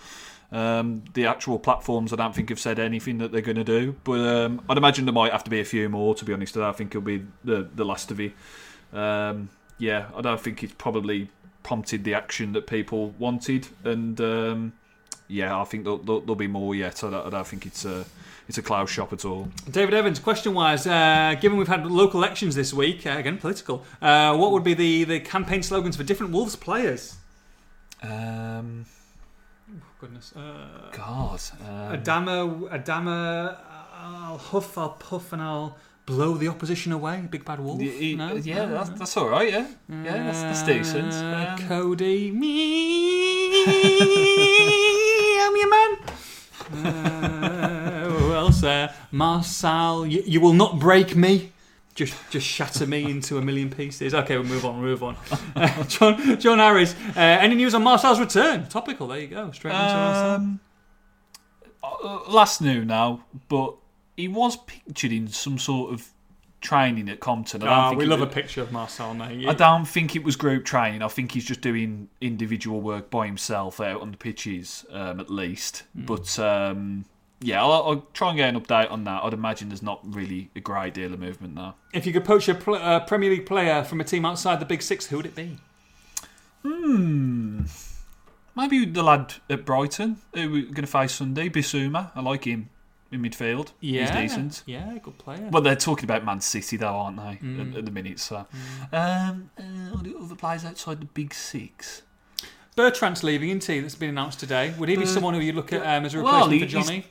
Um, the actual platforms, I don't think have said anything that they're going to do, but um, I'd imagine there might have to be a few more. To be honest, I think it'll be the the last of it. Um, yeah, I don't think it's probably prompted the action that people wanted, and um, yeah, I think there'll, there'll, be more yet. I don't, I don't think it's a it's a cloud shop at all. David Evans, question wise, uh, given we've had local elections this week, uh, again political, uh, what would be the, the campaign slogans for different Wolves players? Um, Goodness. Uh, God, um, Adama, Adama, I'll huff, I'll puff, and I'll blow the opposition away. Big bad wolf. No? yeah, No? that's, that's all right. Yeah, yeah, that's, that's decent. Uh, Um, Cody, me, I'm your man. Uh? Uh, Marcel, you, you will not break me. Just, just shatter me into a million pieces. Okay, we'll move on. Move on. Uh, [LAUGHS] John, John Harris. Uh, any news on Marcel's return? Topical. There you go. Straight into Marcel. Um, uh, last new now, but he was pictured in some sort of training at Compton. I don't Ah, think we love a was- picture of Marcel, mate. I don't think it was group training. I think he's just doing individual work by himself out on the pitches, um, at least. Hmm. But um, yeah, I'll, I'll try and get an update on that. I'd imagine there's not really a great deal of movement there. If you could poach a pl- uh, Premier League player from a team outside the Big Six, who would it be? Hmm. Maybe the lad at Brighton who we're going to face Sunday, Bissouma. I like him in midfield. He's decent. Yeah, good player. Well, they're talking about Man City, though, aren't they? Mm. At, at the minute, so. Um, uh, other players outside the Big Six? Bertrand's leaving, isn't he? That's been announced today. Would he be Uh, someone who you look at um, as a well, replacement he- for Johnny?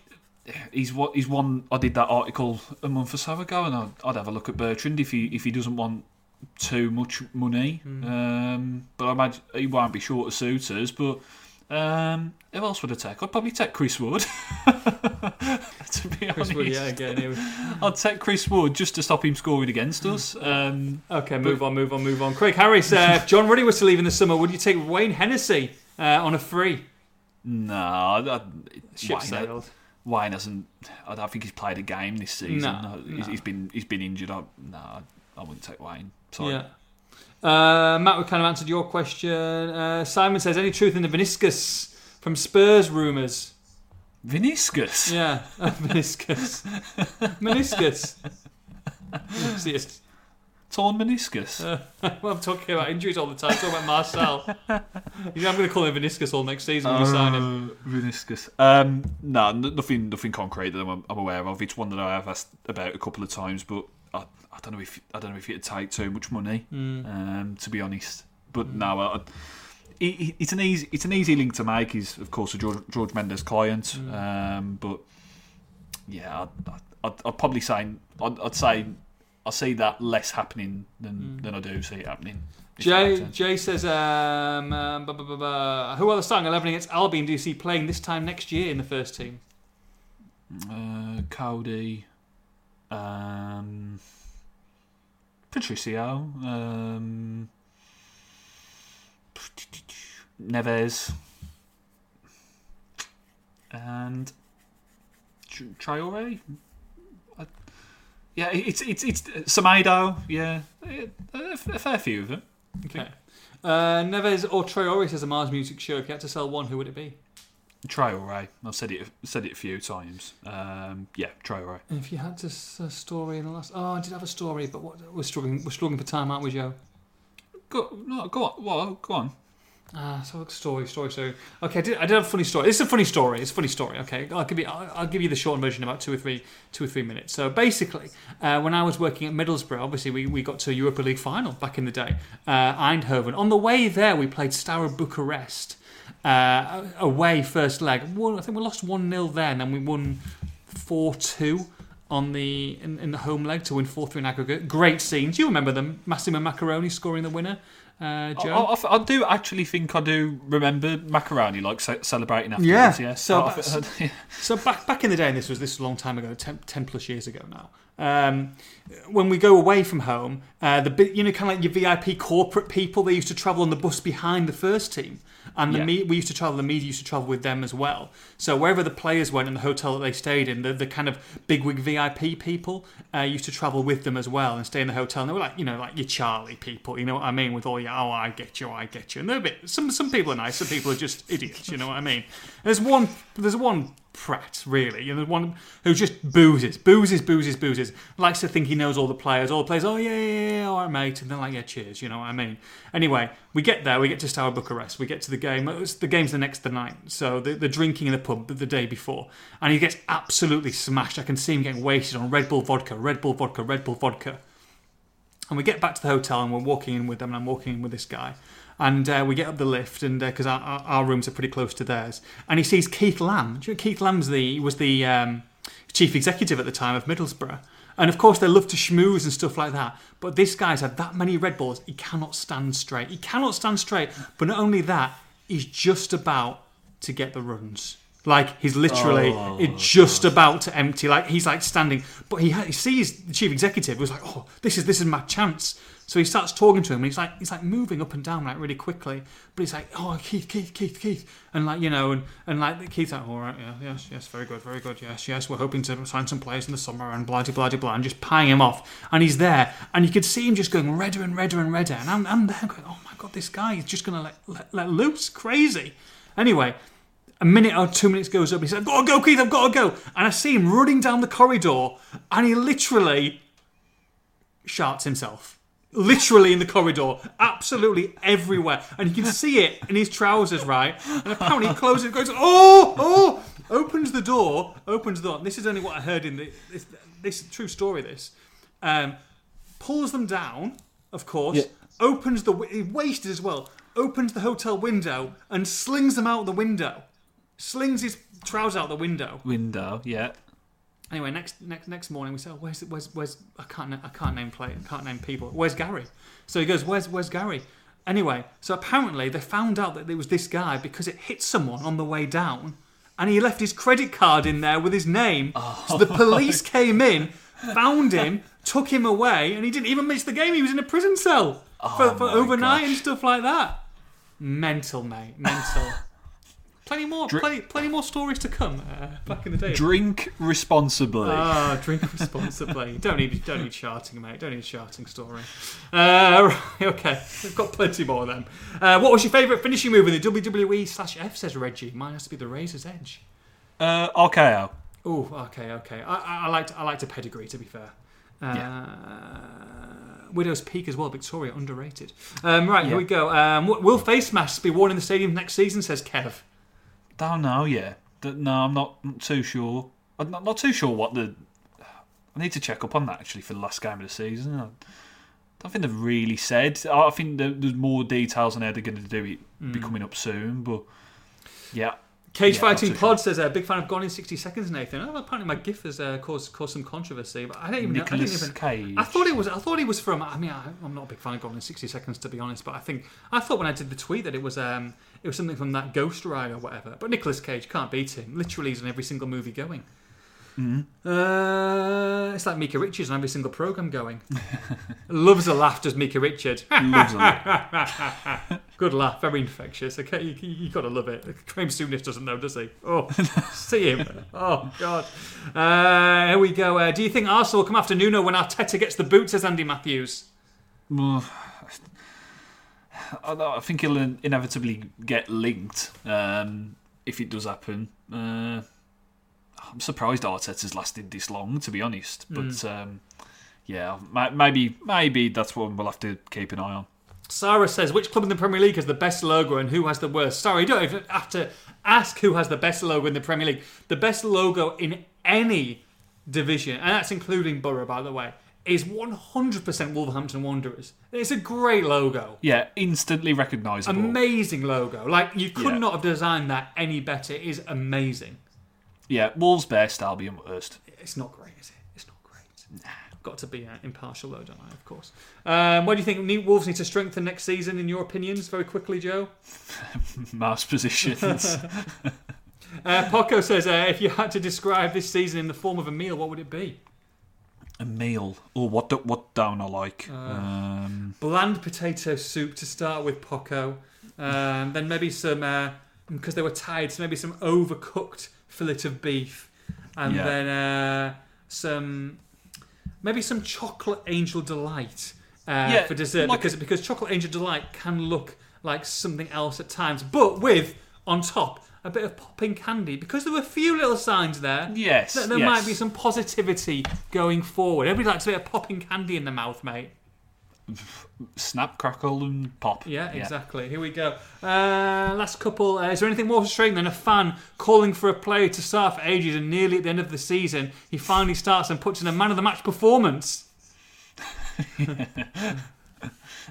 He's what he's one. I did that article a month or so ago, and I'd, I'd have a look at Bertrand if he if he doesn't want too much money. Um, but I imagine he won't be short of suitors. But um, who else would I take? I'd probably take Chris Wood. [LAUGHS] to be Chris honest, Wood, yeah, again. was- I'd take Chris Wood just to stop him scoring against us. Um, Okay, move on, move on, move on. Craig Harris, uh, if [LAUGHS] John Ruddy was to leave in the summer, would you take Wayne Hennessey uh, on a free? no, I, I, Ship Wayne, sailed. Wayne hasn't. I don't think he's played a game this season. No, he's, no. he's been he's been injured. I, no, I, I wouldn't take Wayne. Sorry. Yeah. Uh, Matt, we kind of answered your question. Uh, Simon says, any truth in the meniscus from Spurs rumours? Viniscus. Yeah, [LAUGHS] meniscus. meniscus. See it. Torn meniscus. [LAUGHS] well, I'm talking about injuries all the time. Talking about Marcel. You know, I'm going to call him meniscus all next season when we sign him. Uh, Meniscus. Um, no, nothing, nothing concrete that I'm, I'm aware of. It's one that I have asked about a couple of times, but I, don't know if I don't know if it'd take too much money. Mm. Um, to be honest, but no, I, it, it's an easy it's an easy link to make. He's of course a George, George Mendes client, um, but yeah, I'd, I'd, I'd probably say I'd, I'd say I see that less happening than, than I do see it happening. if that makes Jay. Jay says, um, um, who are the starting 11 against Albion do you see playing this time next year in the first team? Uh, Cody, um, Patricio, um, Neves, and Tr- Traore. I- Yeah, it's it's it's Semedo. Yeah, a, a fair few of them. Okay. Uh, Neves or Traore says a Mars Music Show. If you had to sell one, who would it be? Traore. I've said it said it a few times. Um, yeah, Traore. And if you had to a story in the last, oh, I did have a story, but what, we're struggling. We're struggling for time, aren't we, Joe? Go, no, go on. Well, go on. Ah, so story, story, story. Okay, I did, I did have a funny story. It's a funny story. It's a funny story. Okay, I'll give you, I'll, I'll give you the short version in about two or three, two or three minutes. So basically, uh, when I was working at Middlesbrough, obviously we, we got to Europa League final back in the day. Uh, Eindhoven. On the way there, we played Steaua Bucharest uh, away first leg. One, I think we lost one 0 then, and we won four two on the in, in the home leg to win four three in aggregate. Great scenes. You remember them? Massimo Maccarone scoring the winner. Uh, Joe. I, I, I do actually think I do remember Maccarone like ce- celebrating afterwards. Yeah, Yeah. so I- that's- I- [LAUGHS] So back back in the day, and this was this was a long time ago, 10, 10 plus years ago now. Um, when we go away from home, uh, the you know, kind of like your VIP corporate people, they used to travel on the bus behind the first team, and the Yeah. me- we used to travel. The media used to travel with them as well. So wherever the players went and the hotel that they stayed in, the, the kind of bigwig VIP people uh, used to travel with them as well and stay in the hotel. And they were like, you know, like your Charlie people, you know what I mean? With all your, oh, I get you, I get you. And they're a bit. Some some people are nice, some people are just idiots. You know what I mean? There's one. There's one prat, really. You know, one who just boozes, boozes, boozes, boozes. Likes to think he knows all the players. All the players, oh, yeah, yeah, yeah, all right, mate. And they're like, yeah, cheers, you know what I mean? Anyway, we get there, we get to Steaua Bucharest, we get to the game. The game's the next the night, so the, drinking in the pub the day before. And he gets absolutely smashed. I can see him getting wasted on Red Bull vodka, Red Bull vodka, Red Bull vodka. And we get back to the hotel and we're walking in with them, and I'm walking in with this guy. And uh, we get up the lift, and because our, our, our rooms are pretty close to theirs, and he sees Keith Lamb. Do you know Keith Lamb's the was the um, chief executive at the time of Middlesbrough, and of course they love to schmooze and stuff like that. But this guy's had that many Red Bulls, he cannot stand straight. He cannot stand straight. But not only that, he's just about to get the runs. Like he's literally Oh, it's just about to empty. Like he's like standing, but he, ha- he sees the chief executive was like, "Oh, this is this is my chance." So he starts talking to him, and he's like he's like moving up and down like really quickly. But he's like, "Oh, Keith, Keith, Keith, Keith," and like you know, and and like Keith's like, "All right, yeah, yes, yes, very good, very good, yes, yes, we're hoping to sign some players in the summer," and blah blah blah blah, and just pieing him off. And he's there, and you could see him just going redder and redder and redder. And I'm, I'm there going, "Oh my god, this guy is just gonna let let, let loose, crazy." Anyway, a minute or two minutes goes up. He said, "I've got to go, Keith. I've got to go." And I see him running down the corridor, and he literally sharts himself. Literally in the corridor, absolutely everywhere, and you can see it in his trousers, right? And apparently, he closes, goes, "Oh, oh!" Opens the door, opens the door. And this is only what I heard in the this, this true story. This um, pulls them down, of course. Yeah. Opens the wi- wasted as well. Opens the hotel window and slings them out the window slings his trousers out the window. Window, yeah. Anyway, next next next morning we say, oh, "Where's where's where's I can't I can't name play I can't name people. Where's Gary?" So he goes, "Where's where's Gary?" Anyway, so apparently they found out that it was this guy because it hit someone on the way down, and he left his credit card in there with his name. So the oh. police [LAUGHS] came in, found him, took him away, and he didn't even miss the game. He was in a prison cell for, oh for my overnight and stuff like that. Mental, mate. Mental. [LAUGHS] plenty more, plenty, plenty more stories to come. Uh, back in the day. Drink responsibly. Ah, drink [LAUGHS] responsibly. don't need don't need shouting, mate. Don't need a shouting story. Uh, [LAUGHS] right, okay, we've got plenty more of them. Uh, what was your favourite finishing move in the WWE slash F? Says Reggie. Mine has to be the Razor's Edge. Uh, RKO. Oh, okay, okay. I, I, I liked I liked a pedigree to be fair. Uh, Yeah. Widow's Peak as well, Victoria underrated. Um, right, here we go. Um, will face masks be worn in the stadium next season? Says Kev. Don't know, yeah. No, I'm not too sure. I'm not, not too sure what the. I need to check up on that actually for the last game of the season. I don't think they've really said. I think there's more details on how they're going to do it Hmm. be coming up soon, but yeah. Cage Yeah, Fighting Pod says, uh, "Big fan of Gone in 60 Seconds." Nathan, oh, apparently my GIF has uh, caused caused some controversy, but I don't even. know. I didn't Nicholas even. Cage. I thought it was. I thought he was from. I mean, I, I'm not a big fan of Gone in 60 Seconds to be honest, but I think I thought when I did the tweet that it was um it was something from that Ghost Ride or whatever. But Nicolas Cage can't beat him. Literally, he's in every single movie going. Uh, it's like Micah Richards on every single program going. [LAUGHS] Loves a laugh, does Micah Richards. [LAUGHS] Loves it. Good laugh, very infectious. Okay, you, you, you gotta love it. Graham Souness doesn't know, does he? Oh, [LAUGHS] see him. Oh God. Uh, here we go. Uh, do you think Arsenal will come after Nuno when Arteta gets the boot? Says Andy Matthews. I think he'll inevitably get linked. Um, if it does happen. Uh, I'm surprised Arteta's lasted this long, to be honest. But Hmm. um, yeah, maybe maybe that's what we'll have to keep an eye on. Sarah says, which club in the Premier League has the best logo and who has the worst? Sorry, you don't even have to ask who has the best logo in the Premier League. The best logo in any division, and that's including Borough, by the way, is 100% Wolverhampton Wanderers. It's a great logo. Yeah, instantly recognisable. Amazing logo. Like, you could Yeah. not have designed that any better. It is amazing. yeah, Wolves best, Albion worst. It's not great, is it? It's not great. Nah. Got to be uh, impartial, though, don't I? Of course. Um, what do you think Wolves need to strengthen next season, in your opinions? Very quickly, Joe. [LAUGHS] Mouse positions. [LAUGHS] [LAUGHS] Uh, Poco says, uh, if you had to describe this season in the form of a meal, what would it be? A meal. Or what? do- What don't I like? Uh, um, Bland potato soup to start with, Poco. Um, then maybe some, because they were tired, so maybe some overcooked fillet of beef. And Yeah. then uh, some, maybe some chocolate angel delight uh, Yeah, for dessert. like- because, because chocolate angel delight can look like something else at times, but with, on top, a bit of popping candy. Because there were a few little signs there. yes. There, there yes. might be some positivity going forward. Everybody likes a bit of popping candy in the mouth, mate. snap, crackle, and pop. Yeah, exactly. Here we go. Uh, last couple. Uh, is there anything more frustrating than a fan calling for a player to start for ages and nearly at the end of the season he finally starts and puts in a man of the match performance? [LAUGHS]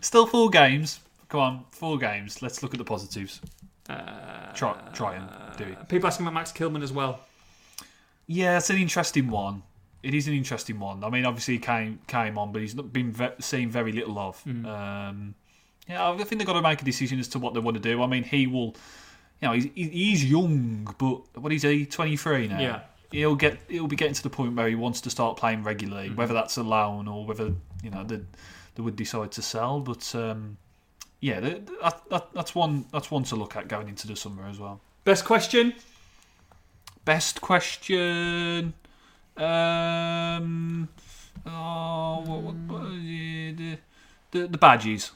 Still four games. Come on, four games. Let's look at the positives. Uh, Try, try and do it. People asking about Max Kilman as well. Yeah, it's an interesting one. It is an interesting one. I mean, obviously he came came on, but he's not been ve- seen very little of. Mm. Um, yeah, I think they've got to make a decision as to what they want to do. I mean, he will. You know, he's, he's young, but what is he? Twenty three now. Yeah. He'll get. He'll be getting to the point where he wants to start playing regularly, Mm. whether that's a loan or whether you know they, they would decide to sell. But um, yeah, that, that, that, that's one. That's one to look at going into the summer as well. Best question? Best question. Um. Oh, what, what, what, yeah, the, the the badges.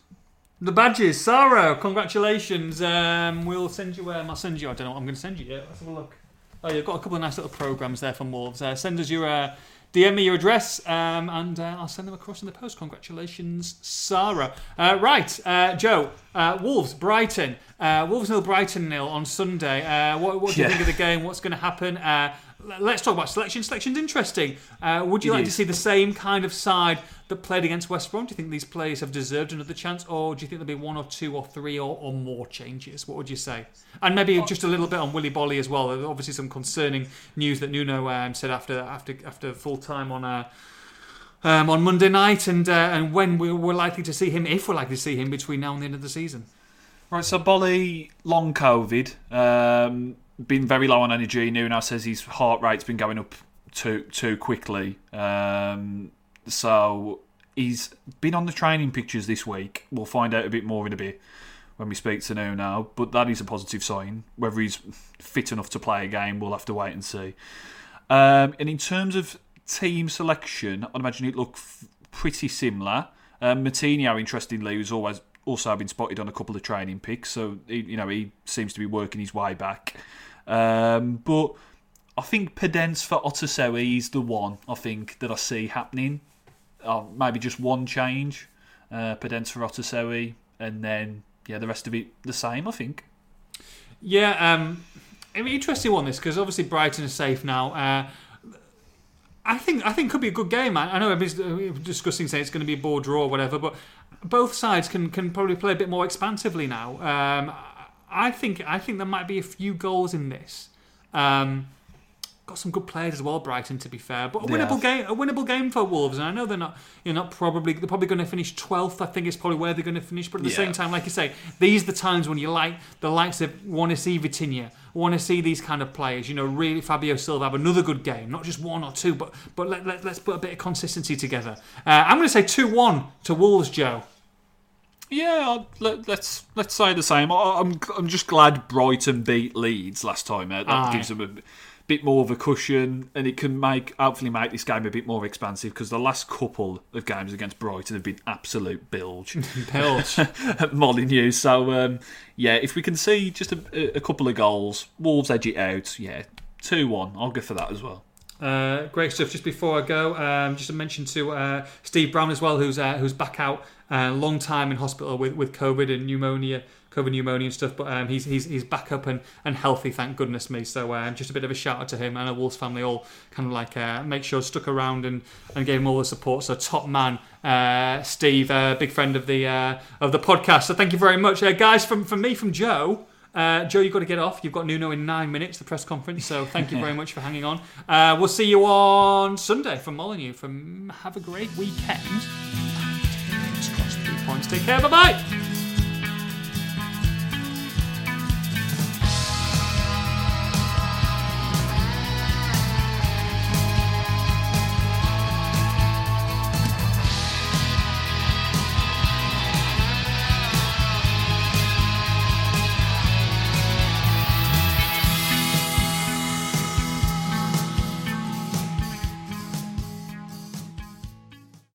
The badges. Sarah, congratulations. Um, we'll send you. Um, I'll send you. I don't know what I'm going to send you yet. Let's have a look. Oh, you've got a couple of nice little programs there from Wolves. Uh, send us your. Uh, DM me your address um, and uh, I'll send them across in the post. Congratulations, Sarah. Uh, right, uh, Joe. Uh, Wolves, Brighton. Uh, Wolves nil, Brighton nil on Sunday. Uh, what, what do you Yeah. think of the game? What's going to happen? Let's talk about selection. Selection's interesting. Uh, would you It like to see the same kind of side that played against West Brom? Do you think these players have deserved another chance, or do you think there'll be one or two or three or, or more changes? What would you say? And maybe just a little bit on Willy Boly as well. There's obviously some concerning news that Nuno um, said after after after full time on. Uh, um, on Monday night, and uh, and when we we're likely to see him, if we're likely to see him between now and the end of the season. Right, so Boly, long COVID, um, been very low on energy. Nuno says his heart rate's been going up too too quickly. Um, so he's been on the training pictures this week. We'll find out a bit more in a bit when we speak to Nuno, but that is a positive sign. Whether he's fit enough to play a game, we'll have to wait and see. Um, and in terms of team selection, I'd imagine it look f- pretty similar. Um, Moutinho, interestingly, who's always also been spotted on a couple of training picks, so he, you know he seems to be working his way back. Um, but I think Podence for Otasowie is the one I think that I see happening. Uh, maybe just one change, uh, Podence for Otasowie, and then yeah, the rest of it the same. I think. Yeah, um, I mean, interesting one this because obviously Brighton is safe now. Uh, I think I think could be a good game. I, I know everybody's uh, discussing saying it's going to be a ball draw or whatever, but both sides can can probably play a bit more expansively now. Um, I think I think there might be a few goals in this. Um, got some good players as well, Brighton. To be fair, but a Yeah. winnable game, a winnable game for Wolves. And I know they're not, you're not probably they're probably going to finish twelfth. I think is probably where they're going to finish. But at the Yeah. same time, like you say, these are the times when you like the likes of want to see Vitinha, want to see these kind of players. You know, really Fabio Silva have another good game, not just one or two, but but let, let, let's put a bit of consistency together. Uh, I'm going to say two one to Wolves, Joe. Yeah, let, let's let's say the same. I, I'm I'm just glad Brighton beat Leeds last time. Uh, That Aye. gives them a bit more of a cushion, and it can make hopefully make this game a bit more expansive because the last couple of games against Brighton have been absolute bilge. [LAUGHS] Bilge. [LAUGHS] at Molyneux. So um, yeah, if we can see just a, a couple of goals, Wolves edge it out. Yeah, two one. I'll go for that as well. Uh, great stuff. Just before I go, um, just a mention to uh, Steve Brown as well, who's uh, who's back out, uh, long time in hospital with, with COVID and pneumonia, COVID pneumonia and stuff. But um, he's, he's he's back up and, and healthy, thank goodness me. So um, just a bit of a shout out to him and the Wolves family, all kind of like uh, make sure stuck around and, and gave him all the support. So top man, uh, Steve, big friend of the of the podcast. So thank you very much, guys. From from me, from Joe. Uh, Joe, you've got to get off. You've got Nuno in nine minutes, the press conference. So thank you very [LAUGHS] much for hanging on. Uh, we'll see you on Sunday from Molyneux. From have a great weekend. Fingers crossed, three points. Take care. Bye bye.